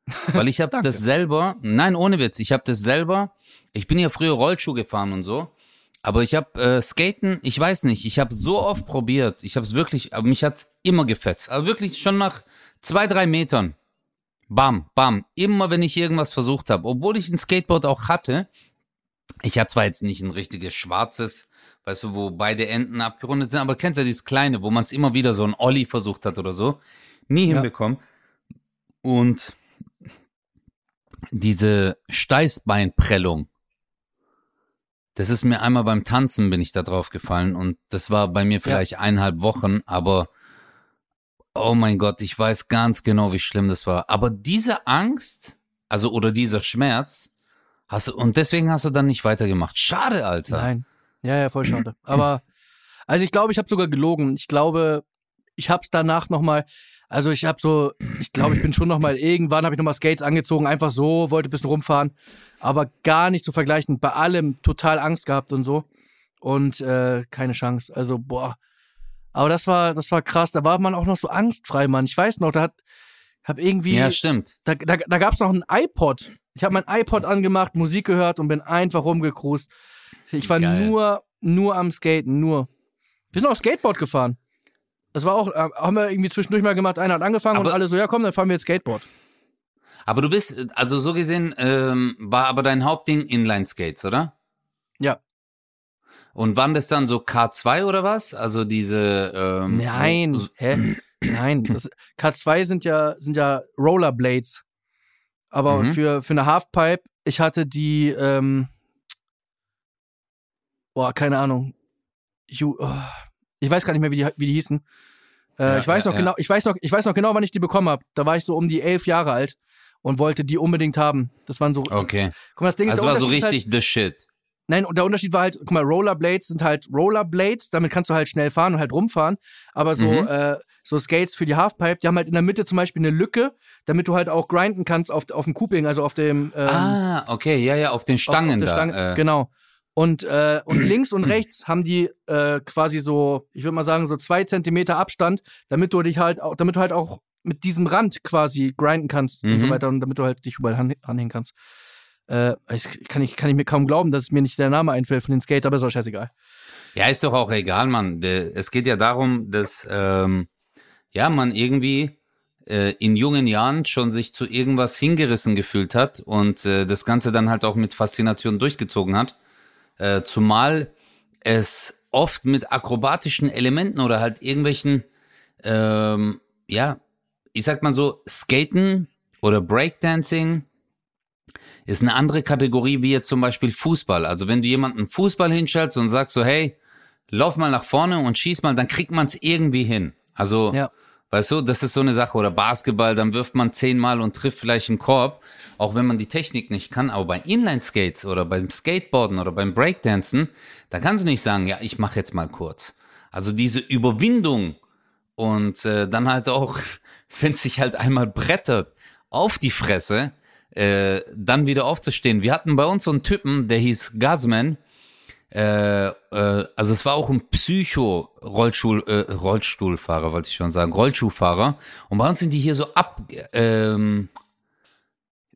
Weil ich habe das selber, nein, ohne Witz, ich habe das selber, ich bin ja früher Rollschuh gefahren und so, aber ich habe äh, Skaten, ich weiß nicht, ich habe so oft probiert, ich habe es wirklich, aber mich hat's immer gefetzt, aber wirklich schon nach zwei, drei Metern, bam, bam, immer wenn ich irgendwas versucht habe, obwohl ich ein Skateboard auch hatte, ich hatte zwar jetzt nicht ein richtiges schwarzes, weißt du, wo beide Enden abgerundet sind, aber kennst du ja dieses kleine, wo man es immer wieder so ein Olli versucht hat oder so, nie Ja. hinbekommen. Und diese Steißbeinprellung, das ist mir einmal beim Tanzen bin ich da drauf gefallen und das war bei mir vielleicht eineinhalb Wochen, aber oh mein Gott, ich weiß ganz genau, wie schlimm das war. Aber diese Angst, also oder dieser Schmerz, hast du, und deswegen hast du dann nicht weitergemacht. Schade, Alter. Nein. Ja, ja, voll schade. Aber, also ich glaube, ich habe sogar gelogen. Ich glaube, ich habe es danach nochmal, also ich habe so, ich glaube, ich bin schon nochmal, irgendwann habe ich nochmal Skates angezogen, einfach so, wollte ein bisschen rumfahren, aber gar nicht zu vergleichen. Bei allem total Angst gehabt und so. Und äh, keine Chance. Also, boah. Aber das war, das war krass. Da war man auch noch so angstfrei, Mann. Ich weiß noch, da hat, hab irgendwie, Ja, stimmt. da, da, da gab es noch ein iPod. Ich habe mein iPod angemacht, Musik gehört und bin einfach rumgecruised. Ich war Geil. nur, nur am Skaten, nur. Wir sind auch Skateboard gefahren. Das war auch, äh, haben wir irgendwie zwischendurch mal gemacht. Einer hat angefangen und Aber- alle so, ja komm, dann fahren wir jetzt Skateboard. Aber du bist, also so gesehen, ähm, war aber dein Hauptding Inline-Skates, oder? Ja. Und waren das dann so K2 oder was? Also diese. Ähm, Nein, hä? Nein, das, K2 sind ja, sind ja Rollerblades. Aber Mhm. für, für eine Halfpipe, ich hatte die, ähm, boah, keine Ahnung. Ju, oh, ich weiß gar nicht mehr, wie die, wie die hießen. Äh, Ja, ich weiß ja, noch ja. genau, ich weiß noch, ich weiß noch genau, wann ich die bekommen habe. Da war ich so um die elf Jahre alt und wollte die unbedingt haben. Das waren so. Okay. Guck mal, das Ding ist, Also der war so halt, richtig the shit. Nein, und der Unterschied war halt, guck mal, Rollerblades sind halt Rollerblades, damit kannst du halt schnell fahren und halt rumfahren. Aber so, Mhm. äh, so Skates für die Halfpipe, die haben halt in der Mitte zum Beispiel eine Lücke, damit du halt auch grinden kannst auf, auf dem Cooping, also auf dem ähm, ah, okay, ja, ja, auf den auf- Stangen auf der da. Stange. äh, Genau. Und, äh, und links und rechts haben die äh, quasi so, ich würde mal sagen, so zwei Zentimeter Abstand, damit du dich halt auch, damit du halt auch mit diesem Rand quasi grinden kannst und so Mhm. weiter und damit du halt dich überall ranhängen kannst. Äh, kann, ich, kann ich mir kaum glauben, dass mir nicht der Name einfällt von den Skates, aber ist auch scheißegal. Ja, ist doch auch egal, Mann. Es geht ja darum, dass ähm, ja man irgendwie äh, in jungen Jahren schon sich zu irgendwas hingerissen gefühlt hat und äh, das Ganze dann halt auch mit Faszination durchgezogen hat. Äh, zumal es oft mit akrobatischen Elementen oder halt irgendwelchen, ähm, ja, ich sag mal so, Skaten oder Breakdancing ist eine andere Kategorie wie jetzt zum Beispiel Fußball. Also wenn du jemanden Fußball hinstellst und sagst so, hey, lauf mal nach vorne und schieß mal, dann kriegt man es irgendwie hin. Also, Ja. weißt du, das ist so eine Sache. Oder Basketball, dann wirft man zehnmal und trifft vielleicht einen Korb, auch wenn man die Technik nicht kann. Aber bei Inline-Skates oder beim Skateboarden oder beim Breakdancen, da kannst du nicht sagen, ja, ich mache jetzt mal kurz. Also diese Überwindung und äh, dann halt auch, wenn es sich halt einmal brettert, auf die Fresse, äh, dann wieder aufzustehen. Wir hatten bei uns so einen Typen, der hieß Gazman. Äh, äh, also es war auch ein Psycho-Rollstuhl, äh, Rollstuhlfahrer, wollte ich schon sagen, Rollschuhfahrer. Und bei uns sind die hier so ab, ähm,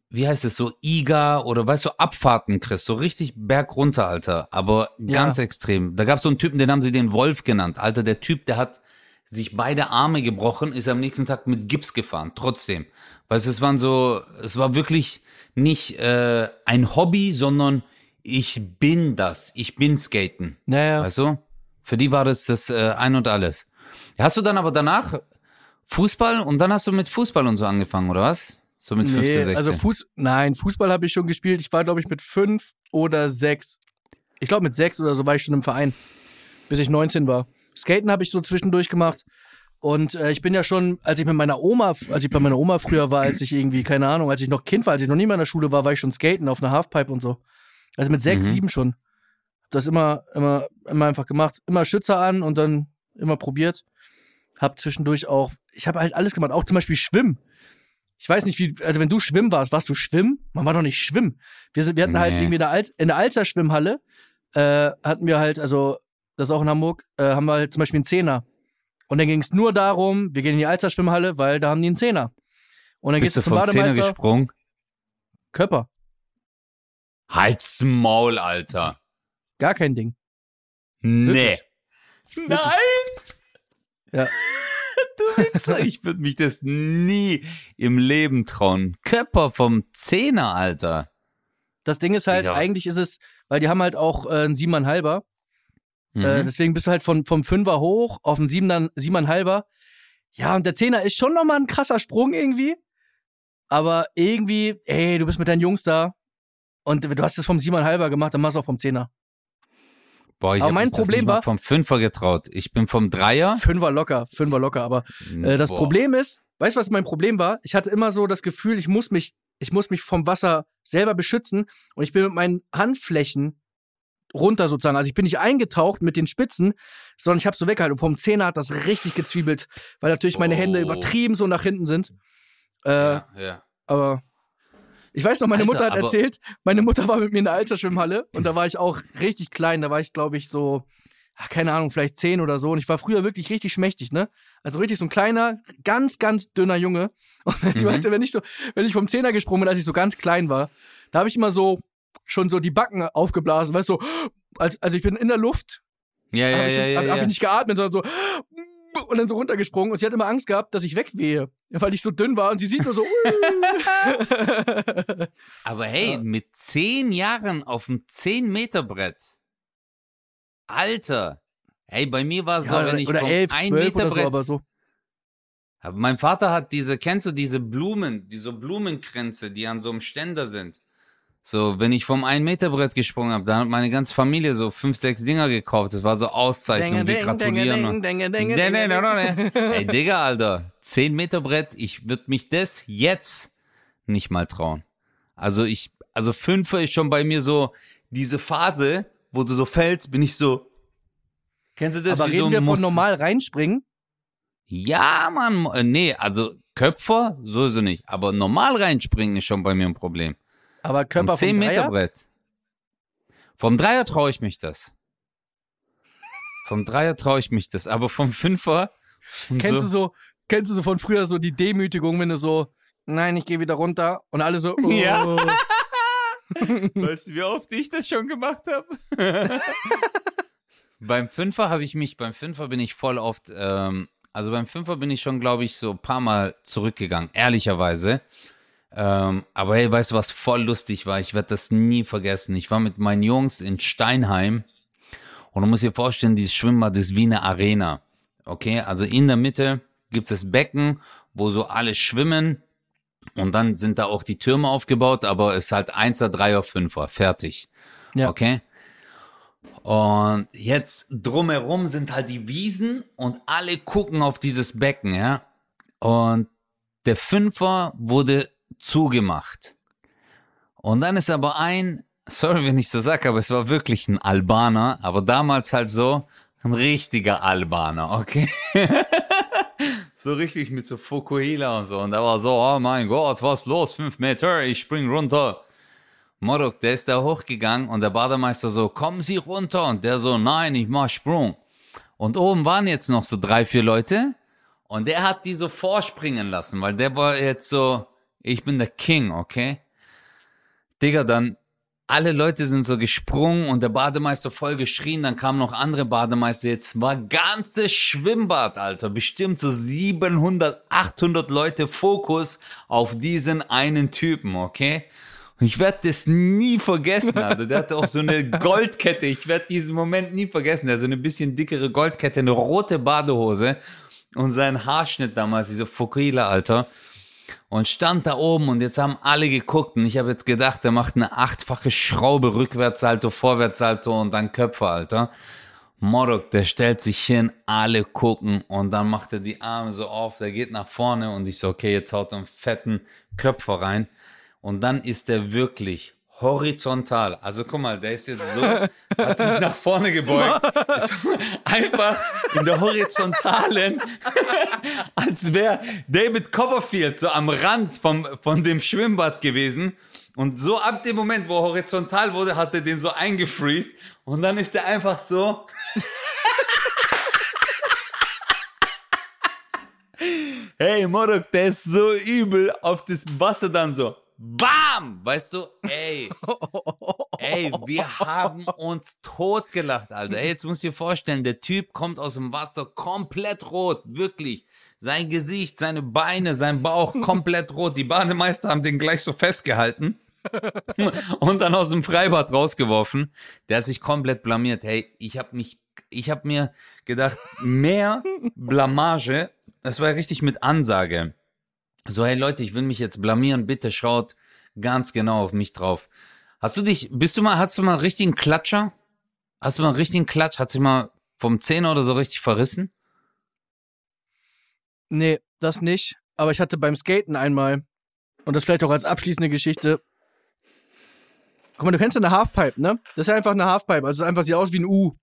wie heißt es so, IGA oder weißt du, Abfahrten, Chris, so richtig bergunter, Alter, aber Ja. ganz extrem. Da gab es so einen Typen, den haben sie den Wolf genannt. Alter, der Typ, der hat sich beide Arme gebrochen, ist am nächsten Tag mit Gips gefahren, trotzdem. Weißt du, es waren so, es war wirklich nicht äh, ein Hobby, sondern ich bin das, ich bin Skaten. Naja, Weißt du? Für die war das das äh, Ein und Alles. Hast du dann aber danach Fußball und dann hast du mit Fußball und so angefangen, oder was? So mit 15, 16. also Fuß, nein, Fußball habe ich schon gespielt. Ich war, glaube ich, mit fünf oder sechs. Ich glaube, mit sechs oder so war ich schon im Verein, bis ich 19 war. Skaten habe ich so zwischendurch gemacht. Und äh, ich bin ja schon, als ich mit meiner Oma, als ich bei meiner Oma früher war, als ich irgendwie, keine Ahnung, als ich noch Kind war, als ich noch nie in der Schule war, war ich schon skaten auf einer Halfpipe und so. Also mit sechs, Mhm. sieben schon. Das immer, immer, immer einfach gemacht. Immer Schützer an und dann immer probiert. Hab zwischendurch auch, ich habe halt alles gemacht, auch zum Beispiel Schwimmen. Ich weiß nicht, wie, also wenn du schwimmen warst, warst du schwimmen? Man war doch nicht schwimmen. Wir, sind, wir hatten halt Nee. irgendwie in der, Alz, in der Alzer Schwimmhalle, äh, hatten wir halt, also das ist auch in Hamburg, äh, haben wir halt zum Beispiel einen Zehner. Und dann ging es nur darum, wir gehen in die Alzer Schwimmhalle, weil da haben die einen Zehner. Und dann Bist gehst du zum vom Zehner Bademeister, gesprungen? Körper, Halt's Maul, Alter. gar kein Ding. Nee. Wirklich. Nein! Ja. Du Wichser, ich würde mich das nie im Leben trauen. Körper vom Zehner, Alter. Das Ding ist halt, Ja. eigentlich ist es, weil die haben halt auch äh, einen Siebeneinhalber. Mhm. Äh, deswegen bist du halt von, vom Fünfer hoch auf einen Siebener, Siebeneinhalber. Ja, und der Zehner ist schon nochmal ein krasser Sprung irgendwie. Aber irgendwie, ey, du bist mit deinen Jungs da und du hast es vom Siebeneinhalber gemacht, dann machst du auch vom Zehner. Boah, ich aber mein Problem war- vom Fünfer getraut. Ich bin vom Dreier. Fünfer locker, Fünfer locker. Aber äh, das Boah. Problem ist, weißt du, was mein Problem war? Ich hatte immer so das Gefühl, ich muss mich, ich muss mich vom Wasser selber beschützen und ich bin mit meinen Handflächen runter sozusagen. Also ich bin nicht eingetaucht mit den Spitzen, sondern ich habe so weggehalten. Und vom Zehner hat das richtig gezwiebelt, weil natürlich meine Hände Oh. übertrieben so nach hinten sind. Äh, Ja, ja. Aber ich weiß noch, meine Alter, Mutter hat erzählt, meine Mutter war mit mir in der Alzerschwimmhalle und da war ich auch richtig klein. Da war ich, glaube ich, so, ach, keine Ahnung, vielleicht zehn oder so. Und ich war früher wirklich richtig schmächtig, ne? Also richtig so ein kleiner, ganz, ganz dünner Junge. Und wenn, Mhm. meinte, wenn ich so, wenn ich vom Zehner gesprungen bin, als ich so ganz klein war, da habe ich immer so schon so die Backen aufgeblasen, weißt du, so, als, also ich bin in der Luft, Ja, ja, habe ich, ja, ja, hab, hab ja. ich nicht geatmet, sondern so und dann so runtergesprungen und sie hat immer Angst gehabt, dass ich wegwehe, weil ich so dünn war und sie sieht nur so. Aber hey, mit zehn Jahren auf dem 10-Meter-Brett. Alter. Hey, bei mir war es so, Ja, wenn ich oder vom elf, 1 zwölf Meter oder so, Brett. aber so. Aber mein Vater hat diese, kennst du diese Blumen, diese Blumenkränze, die an so einem Ständer sind? So, wenn ich vom 1 Meter Brett gesprungen habe, dann hat meine ganze Familie so fünf, sechs Dinger gekauft. Das war so Auszeichnung, wir gratulieren. und- Ey, Digga, Alter, 10 Meter Brett, ich würde mich das jetzt nicht mal trauen. Also ich, also Fünfer ist schon bei mir so diese Phase, wo du so fällst, bin ich so. Kennst du das? Aber reden so wir von normal reinspringen? Ja, Mann, äh, nee, also Köpfer sowieso nicht, aber normal reinspringen ist schon bei mir ein Problem. Aber Körper Vom 10 vom Meter Dreier? Brett. Vom Dreier traue ich mich das. Vom Dreier traue ich mich das, aber vom Fünfer Kennst so, du so, kennst du so von früher so die Demütigung, wenn du so, nein, ich gehe wieder runter und alle so, oh. Ja. Weißt du, wie oft ich das schon gemacht habe? beim Fünfer habe ich mich, beim Fünfer bin ich voll oft, ähm, also beim Fünfer bin ich schon, glaube ich, so ein paar Mal zurückgegangen, ehrlicherweise. Ähm, aber hey, weißt du, was voll lustig war? Ich werde das nie vergessen. Ich war mit meinen Jungs in Steinheim und du musst dir vorstellen, dieses Schwimmbad ist wie eine Arena. Okay, also in der Mitte gibt es das Becken, wo so alle schwimmen und dann sind da auch die Türme aufgebaut, aber es ist halt 1er, 3er, 5er, fertig. Ja. Okay? Und jetzt drumherum sind halt die Wiesen und alle gucken auf dieses Becken, ja. Und der Fünfer wurde zugemacht. Und dann ist aber ein, sorry, wenn ich so sage, aber es war wirklich ein Albaner, aber damals halt so ein richtiger Albaner, okay? so richtig mit so Fukuhila und so. Und da war so, oh mein Gott, was los? Fünf Meter, ich spring runter. Morok, der ist da hochgegangen und der Bademeister so, kommen Sie runter. Und der so, nein, ich mach Sprung. Und oben waren jetzt noch so drei, vier Leute. Und der hat die so vorspringen lassen, weil der war jetzt so, ich bin der King, okay? Digga, dann alle Leute sind so gesprungen und der Bademeister voll geschrien. Dann kamen noch andere Bademeister. Jetzt war ganzes Schwimmbad, Alter. Bestimmt so 700, 800 Leute Fokus auf diesen einen Typen, okay? Und ich werde das nie vergessen, Alter. Der hatte auch so eine Goldkette. Ich werde diesen Moment nie vergessen. Der hat so eine bisschen dickere Goldkette, eine rote Badehose und sein Haarschnitt damals, diese Fokila, Alter und stand da oben und jetzt haben alle geguckt und ich habe jetzt gedacht, der macht eine achtfache Schraube, Rückwärtssalto, Vorwärtssalto und dann Köpfe, Alter. Morok, der stellt sich hin, alle gucken und dann macht er die Arme so auf, der geht nach vorne und ich so, okay, jetzt haut er einen fetten Köpfer rein und dann ist er wirklich horizontal. Also guck mal, der ist jetzt so, hat sich nach vorne gebeugt, einfach in der horizontalen, als wäre David Copperfield so am Rand vom, von dem Schwimmbad gewesen. Und so ab dem Moment, wo er horizontal wurde, hat er den so eingefriest und dann ist er einfach so. hey, Morok, der ist so übel auf das Wasser dann so. Bam! Weißt du, ey, ey, wir haben uns totgelacht, Alter. Ey, jetzt musst du dir vorstellen, der Typ kommt aus dem Wasser komplett rot, wirklich. Sein Gesicht, seine Beine, sein Bauch komplett rot. Die Bademeister haben den gleich so festgehalten und dann aus dem Freibad rausgeworfen. Der hat sich komplett blamiert. Hey, ich habe mich, ich habe mir gedacht, mehr Blamage, das war richtig mit Ansage. So, hey Leute, ich will mich jetzt blamieren, bitte schaut ganz genau auf mich drauf. Hast du dich, bist du mal, hast du mal einen richtigen Klatscher? Hast du mal einen richtigen Klatsch? Hat sich mal vom Zehner oder so richtig verrissen? Nee, das nicht. Aber ich hatte beim Skaten einmal, und das vielleicht auch als abschließende Geschichte. Guck mal, du kennst ja eine Halfpipe, ne? Das ist ja einfach eine Halfpipe. Also es einfach sieht aus wie ein U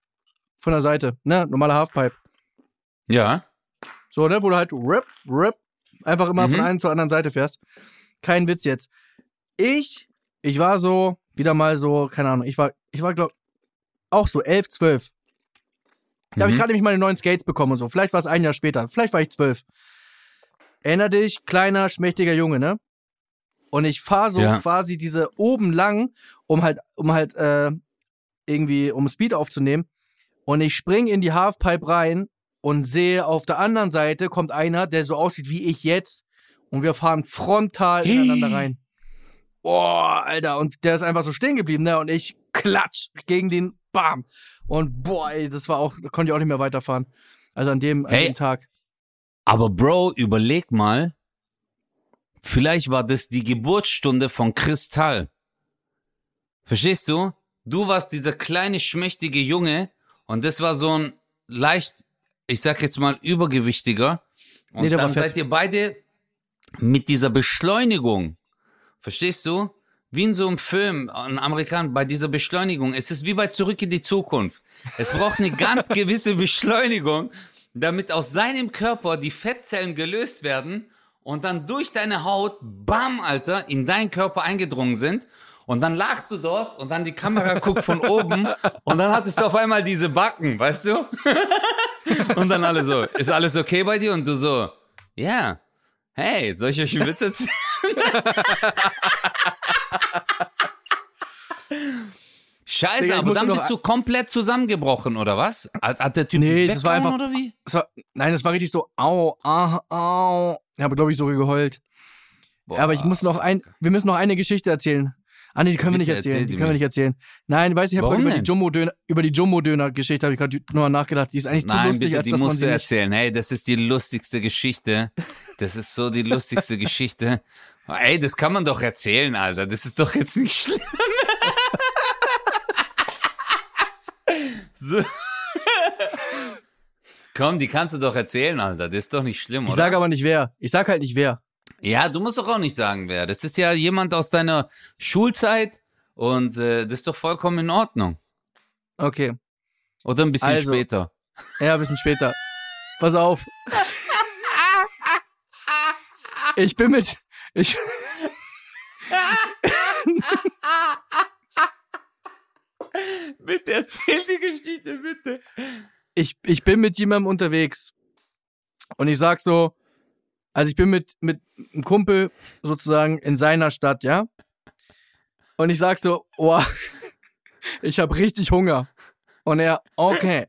von der Seite, ne? Normale Halfpipe. Ja. So, ne? Wo du halt rip, rip, Einfach immer Mhm. von einer zur anderen Seite fährst. Kein Witz jetzt. Ich, ich war so, wieder mal so, keine Ahnung, ich war, ich war, glaub, auch so elf, zwölf. Da habe ich Mhm. gerade nämlich meine neuen Skates bekommen und so. Vielleicht war es ein Jahr später. Vielleicht war ich zwölf. Erinner dich, kleiner, schmächtiger Junge, ne? Und ich fahre so Ja. quasi diese oben lang, um halt, um halt, äh, irgendwie, um Speed aufzunehmen. Und ich spring in die Halfpipe rein und sehe auf der anderen Seite kommt einer, der so aussieht wie ich jetzt. Und wir fahren frontal ineinander rein. Boah, Alter. Und der ist einfach so stehen geblieben, ne? Und ich klatsch gegen den Bam. Und boah, ey, das war auch, da konnte ich auch nicht mehr weiterfahren. Also an dem, an Hey. dem Tag. Aber Bro, überleg mal, vielleicht war das die Geburtsstunde von Kristall. Verstehst du? Du warst dieser kleine, schmächtige Junge und das war so ein leicht, ich sag jetzt mal, übergewichtiger. Und Nee, dann seid ihr beide mit dieser Beschleunigung, verstehst du? Wie in so einem Film, ein Amerikaner, bei dieser Beschleunigung. Es ist wie bei Zurück in die Zukunft. Es braucht eine ganz gewisse Beschleunigung, damit aus seinem Körper die Fettzellen gelöst werden und dann durch deine Haut, bam, Alter, in deinen Körper eingedrungen sind. Und dann lagst du dort und dann die Kamera guckt von oben und dann hattest du auf einmal diese Backen, weißt du? Und dann alle so, ist alles okay bei dir? Und du so, Ja. Hey, soll ich euch einen Witz erzählen? Scheiße, Digga, aber dann bist du komplett zusammengebrochen, oder was? Hat, hat der Typ Nee, dich das war einfach- oder wie? Das war, nein, das war richtig so, au, ah, au. Ich habe, glaube ich, sogar geheult. Boah. Aber ich muss noch ein, wir müssen noch eine Geschichte erzählen. Ah, nee, die können wir nicht erzählen. erzähl Die können wir nicht erzählen. Nein, weißt du, ich habe über die? Jumbo-Döner, über die Jumbo-Döner-Geschichte habe ich gerade nochmal nachgedacht. Die ist eigentlich zu Nein, lustig, bitte, als die dass man musst sie du erzählen. Hey, das ist die lustigste Geschichte. Das ist so die lustigste Geschichte. Ey, das kann man doch erzählen, Alter. Das ist doch jetzt nicht schlimm. so. Komm, die kannst du doch erzählen, Alter. Das ist doch nicht schlimm, Ich oder? sage aber nicht wer. Ich sag halt nicht wer. Ja, du musst doch auch nicht sagen, wer. Das ist ja jemand aus deiner Schulzeit und äh, das ist doch vollkommen in Ordnung. Okay. Oder ein bisschen Also. später. Ja, ein bisschen später. Pass auf. Ich bin mit. Ich, Bitte erzähl die Geschichte, bitte. ich, ich bin mit jemandem unterwegs. Und ich sag so, also ich bin mit, mit einem Kumpel sozusagen in seiner Stadt, ja? Und ich sag so, oh, ich habe richtig Hunger. Und er, okay,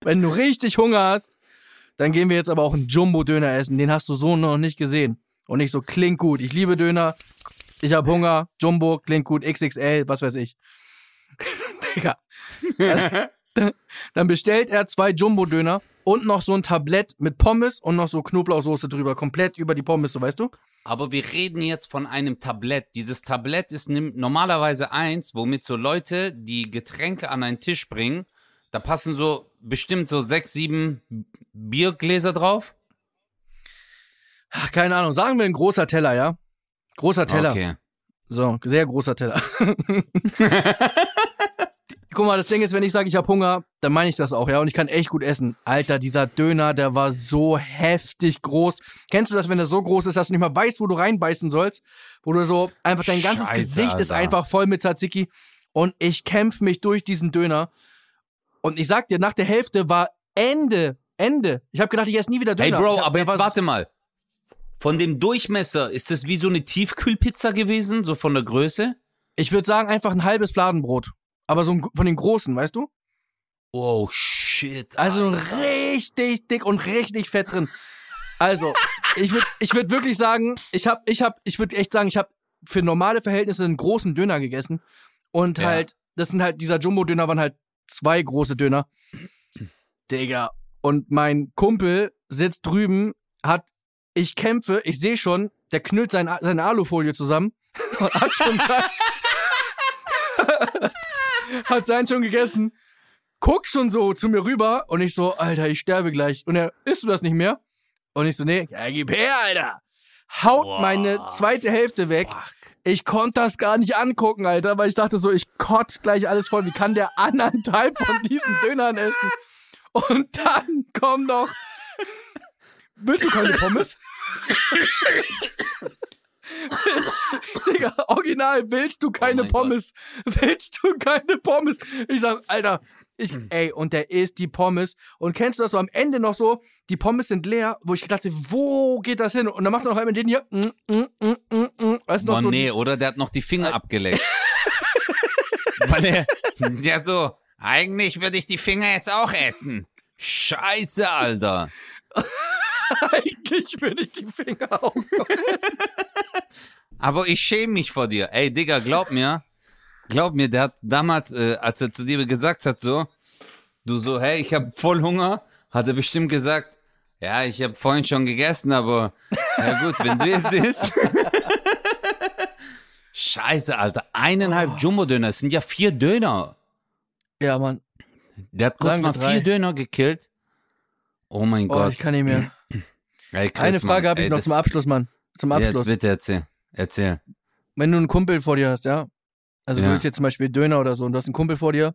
wenn du richtig Hunger hast, dann gehen wir jetzt aber auch einen Jumbo-Döner essen. Den hast du so noch nicht gesehen. Und ich so, klingt gut. Ich liebe Döner. Ich habe Hunger. Jumbo, klingt gut. XXL, was weiß ich. Digga. Dann bestellt er zwei Jumbo-Döner und noch so ein Tablett mit Pommes und noch so Knoblauchsoße drüber. Komplett über die Pommes, so weißt du? Aber wir reden jetzt von einem Tablett. Dieses Tablett ist normalerweise eins, womit so Leute, die Getränke an einen Tisch bringen, da passen so bestimmt so sechs, sieben Biergläser drauf. Ach, keine Ahnung. Sagen wir ein großer Teller, ja? Großer Teller. Okay. So, sehr großer Teller. Guck mal, das Ding ist, wenn ich sage, ich habe Hunger, dann meine ich das auch, ja. Und ich kann echt gut essen. Alter, dieser Döner, der war so heftig groß. Kennst du das, wenn der so groß ist, dass du nicht mal weißt, wo du reinbeißen sollst? Wo du so, einfach dein ganzes Scheiße, Gesicht ist Alter. einfach voll mit Tzatziki. Und ich kämpfe mich durch diesen Döner. Und ich sag dir, nach der Hälfte war Ende. Ende. Ich habe gedacht, ich esse nie wieder Döner. Hey Bro, hab- aber jetzt war warte mal. Von dem Durchmesser, ist das wie so eine Tiefkühlpizza gewesen, so von der Größe? Ich würde sagen, einfach ein halbes Fladenbrot. Aber so ein, von den großen, weißt du? Oh shit. Also Alter. richtig dick und richtig fett drin. Also, ich würde ich würd wirklich sagen, ich habe, ich habe, ich würde echt sagen, ich habe für normale Verhältnisse einen großen Döner gegessen. Und Ja. halt, das sind halt, dieser Jumbo-Döner waren halt zwei große Döner. Digga. Und mein Kumpel sitzt drüben, hat, ich kämpfe, ich sehe schon, der knüllt sein, seine Alufolie zusammen und hat schon sein, hat seinen schon gegessen, guckt schon so zu mir rüber und ich so, Alter, ich sterbe gleich. Und er, isst du das nicht mehr? Und ich so, nee, ja, gib her, Alter. Haut Boah, meine zweite Hälfte weg. Fuck. Ich konnte das gar nicht angucken, Alter, weil ich dachte so, ich kotz gleich alles voll. Wie kann der anderthalb von diesen Dönern essen? Und dann komm doch. Willst du keine Pommes? Digga, original, willst du keine mein Pommes? Willst du keine Pommes? Ich sag, Alter, ich, ey, und der isst die Pommes. Und kennst du das so am Ende noch so? Die Pommes sind leer, wo ich dachte, wo geht das hin? Und dann macht er noch einmal den hier. Mm, mm, mm, mm, mm. Weißt du noch Boah, so? nee, oder der hat noch die Finger abgeleckt. Weil er, der so, eigentlich würde ich die Finger jetzt auch essen. Scheiße, Alter. Eigentlich würde ich die Finger auch noch essen. Aber ich schäme mich vor dir. Ey, Digga, glaub mir, glaub mir, der hat damals, äh, als er zu dir gesagt hat, so, du so, hey, ich hab voll Hunger, hat er bestimmt gesagt, ja, ich hab vorhin schon gegessen, aber ja gut, wenn du es isst. Scheiße, Alter, eineinhalb Jumbo-Döner, es sind ja vier Döner. Ja, Mann. Der hat kurz mal drei. vier Döner gekillt. Oh mein Oh, Gott. ich kann nicht mehr. Ey, Eine Frage habe ich ey, noch zum Abschluss, Mann. Zum Abschluss. Jetzt bitte erzähl. Erzähl. Wenn du einen Kumpel vor dir hast, ja? Also Ja. du isst jetzt zum Beispiel Döner oder so und du hast einen Kumpel vor dir,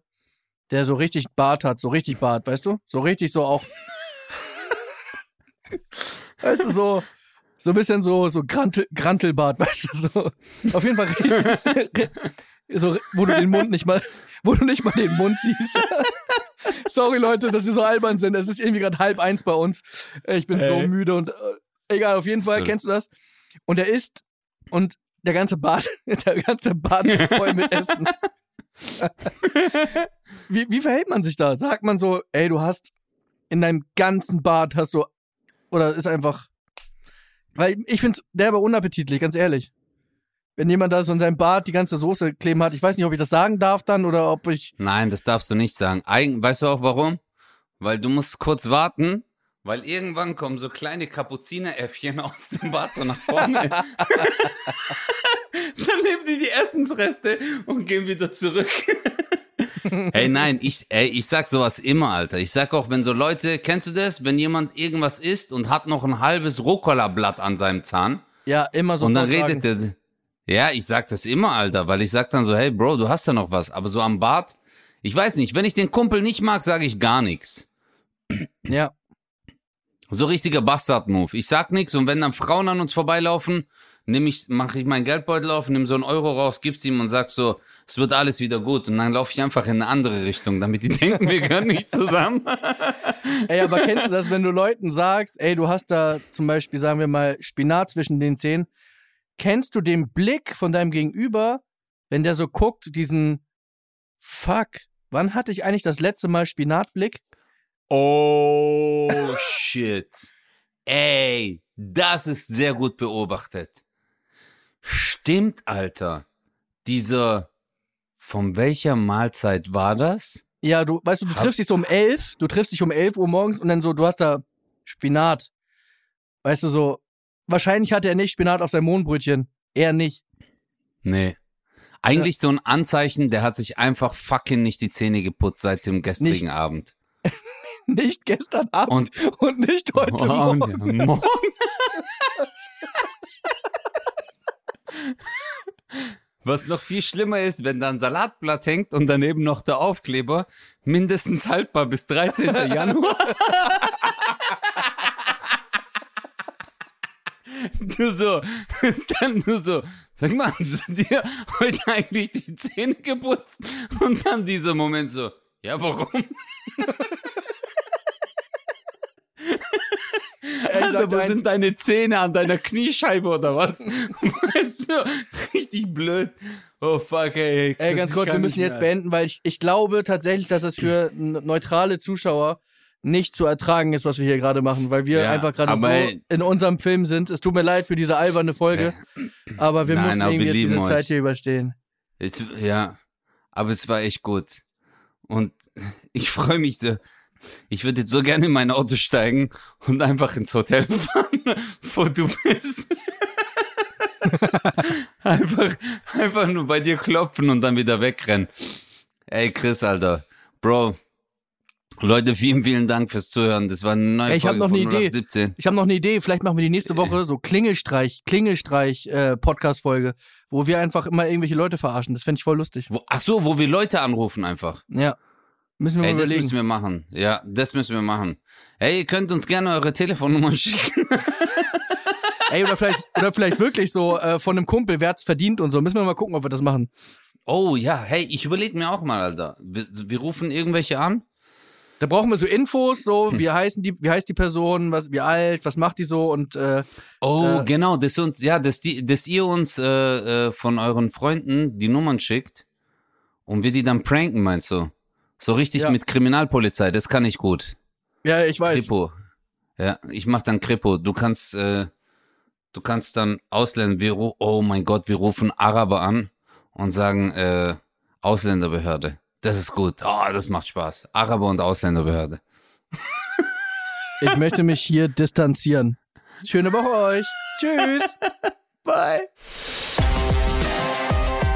der so richtig Bart hat, so richtig Bart, weißt du? So richtig so auch. weißt du, so, so ein bisschen so, so Grantel, Grantelbart, weißt du, so. Auf jeden Fall richtig. so, wo du den Mund nicht mal, wo du nicht mal den Mund siehst. Sorry, Leute, dass wir so albern sind. Es ist irgendwie gerade halb eins bei uns. Ich bin so Ey. müde und äh, Egal, auf jeden Fall, So. kennst du das? Und er isst und der ganze Bad, der ganze Bad ist voll mit Essen. wie, wie verhält man sich da? Sagt man so, ey, du hast in deinem ganzen Bad hast du, oder ist einfach, weil ich find's derbe unappetitlich, ganz ehrlich. Wenn jemand da so in seinem Bad die ganze Soße kleben hat, ich weiß nicht, ob ich das sagen darf dann oder ob ich, Nein, das darfst du nicht sagen. Eigen, weißt du auch warum? Weil du musst kurz warten, weil irgendwann kommen so kleine Kapuzineräffchen aus dem Bad so nach vorne. Dann nehmen die die Essensreste und gehen wieder zurück. Ey, nein, ich, ey, ich sag sowas immer, Alter. Ich sag auch, wenn so Leute, kennst du das, wenn jemand irgendwas isst und hat noch ein halbes Rucola-Blatt an seinem Zahn ja, immer so und dann redet er. Ja, ich sag das immer, Alter, weil ich sag dann so, hey Bro, du hast ja noch was. Aber so am Bart, ich weiß nicht, wenn ich den Kumpel nicht mag, sage ich gar nichts. Ja, So richtiger Bastard-Move. Ich sag nichts und wenn dann Frauen an uns vorbeilaufen, nehm ich, mache ich meinen Geldbeutel auf, nimm so einen Euro raus, gib's ihm und sag so, es wird alles wieder gut. Und dann laufe ich einfach in eine andere Richtung, damit die denken, wir gehören nicht zusammen. Ey, aber kennst du das, wenn du Leuten sagst, ey, du hast da zum Beispiel, sagen wir mal, Spinat zwischen den Zähnen, kennst du den Blick von deinem Gegenüber, wenn der so guckt, diesen Fuck, wann hatte ich eigentlich das letzte Mal Spinatblick? Oh, shit. Ey, das ist sehr gut beobachtet. Stimmt, Alter. Dieser, von welcher Mahlzeit war das? Ja, du, weißt du, du Hab- triffst dich so um elf, du triffst dich um elf Uhr morgens und dann so, du hast da Spinat. Weißt du, so, wahrscheinlich hatte er nicht Spinat auf seinem Mohnbrötchen. Er nicht. Nee. Eigentlich so ein Anzeichen, der hat sich einfach fucking nicht die Zähne geputzt seit dem gestrigen Nicht Abend. Nicht gestern Abend Und und, nicht heute Oh, Morgen. ja, morgen. Was noch viel schlimmer ist, wenn da ein Salatblatt hängt und daneben noch der Aufkleber, mindestens haltbar bis 13. Januar. Du so, dann du so, sag mal, hast du dir heute eigentlich die Zähne geputzt? Und dann dieser Moment so, ja, warum? Ey, Alter, sag wo eins, sind deine Zähne an deiner Kniescheibe oder was? Weißt du, richtig blöd. Oh fuck, ey. Ey, ganz kurz, wir müssen jetzt mehr. beenden, weil ich, ich glaube tatsächlich, dass es für neutrale Zuschauer nicht zu ertragen ist, was wir hier gerade machen, weil wir Ja, einfach gerade so in unserem Film sind. Es tut mir leid für diese alberne Folge, aber wir Nein, müssen irgendwie jetzt diese lieben Zeit euch. hier überstehen. Jetzt, ja, aber es war echt gut. Und ich freue mich so. Ich würde jetzt so gerne in mein Auto steigen und einfach ins Hotel fahren, wo du bist. einfach, einfach nur bei dir klopfen und dann wieder wegrennen. Ey, Chris, Alter. Bro. Leute, vielen, vielen Dank fürs Zuhören. Das war eine neue ich hab Folge noch eine Idee. 0817. Ich habe noch eine Idee, vielleicht machen wir die nächste Woche so Klingelstreich, Klingelstreich äh, Podcast Folge, wo wir einfach immer irgendwelche Leute verarschen. Das fände ich voll lustig. Wo, ach so, wo wir Leute anrufen einfach. Ja. Müssen wir Ey, mal das überlegen. müssen wir machen. Ja, das müssen wir machen. Hey, ihr könnt uns gerne eure Telefonnummern schicken. Ey, oder vielleicht, oder vielleicht wirklich so äh, von einem Kumpel, wer hat's verdient und so. Müssen wir mal gucken, ob wir das machen. Oh ja, hey, ich überlege mir auch mal, Alter. Wir, wir rufen irgendwelche an. Da brauchen wir so Infos, so Hm. wie heißen die, wie heißt die Person, was, wie alt, was macht die so und äh, Oh, Äh, genau, dass uns, ja, dass die, dass ihr uns äh, äh, von euren Freunden die Nummern schickt und wir die dann pranken, meinst du? So richtig Ja. mit Kriminalpolizei, das kann ich gut. ja, ich weiß. Kripo. Ja, ich mach dann Kripo. Du kannst, äh, du kannst dann Ausländer, wir, oh mein Gott, wir rufen Araber an und sagen, äh, Ausländerbehörde. Das ist gut. Oh, das macht Spaß. Araber und Ausländerbehörde. Ich möchte mich hier distanzieren. Schöne Woche euch. Tschüss. Bye.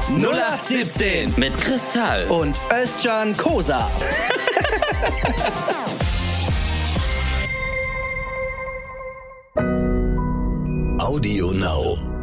0817 Mit Kristall. Und Özcan Kosa. Audio Now.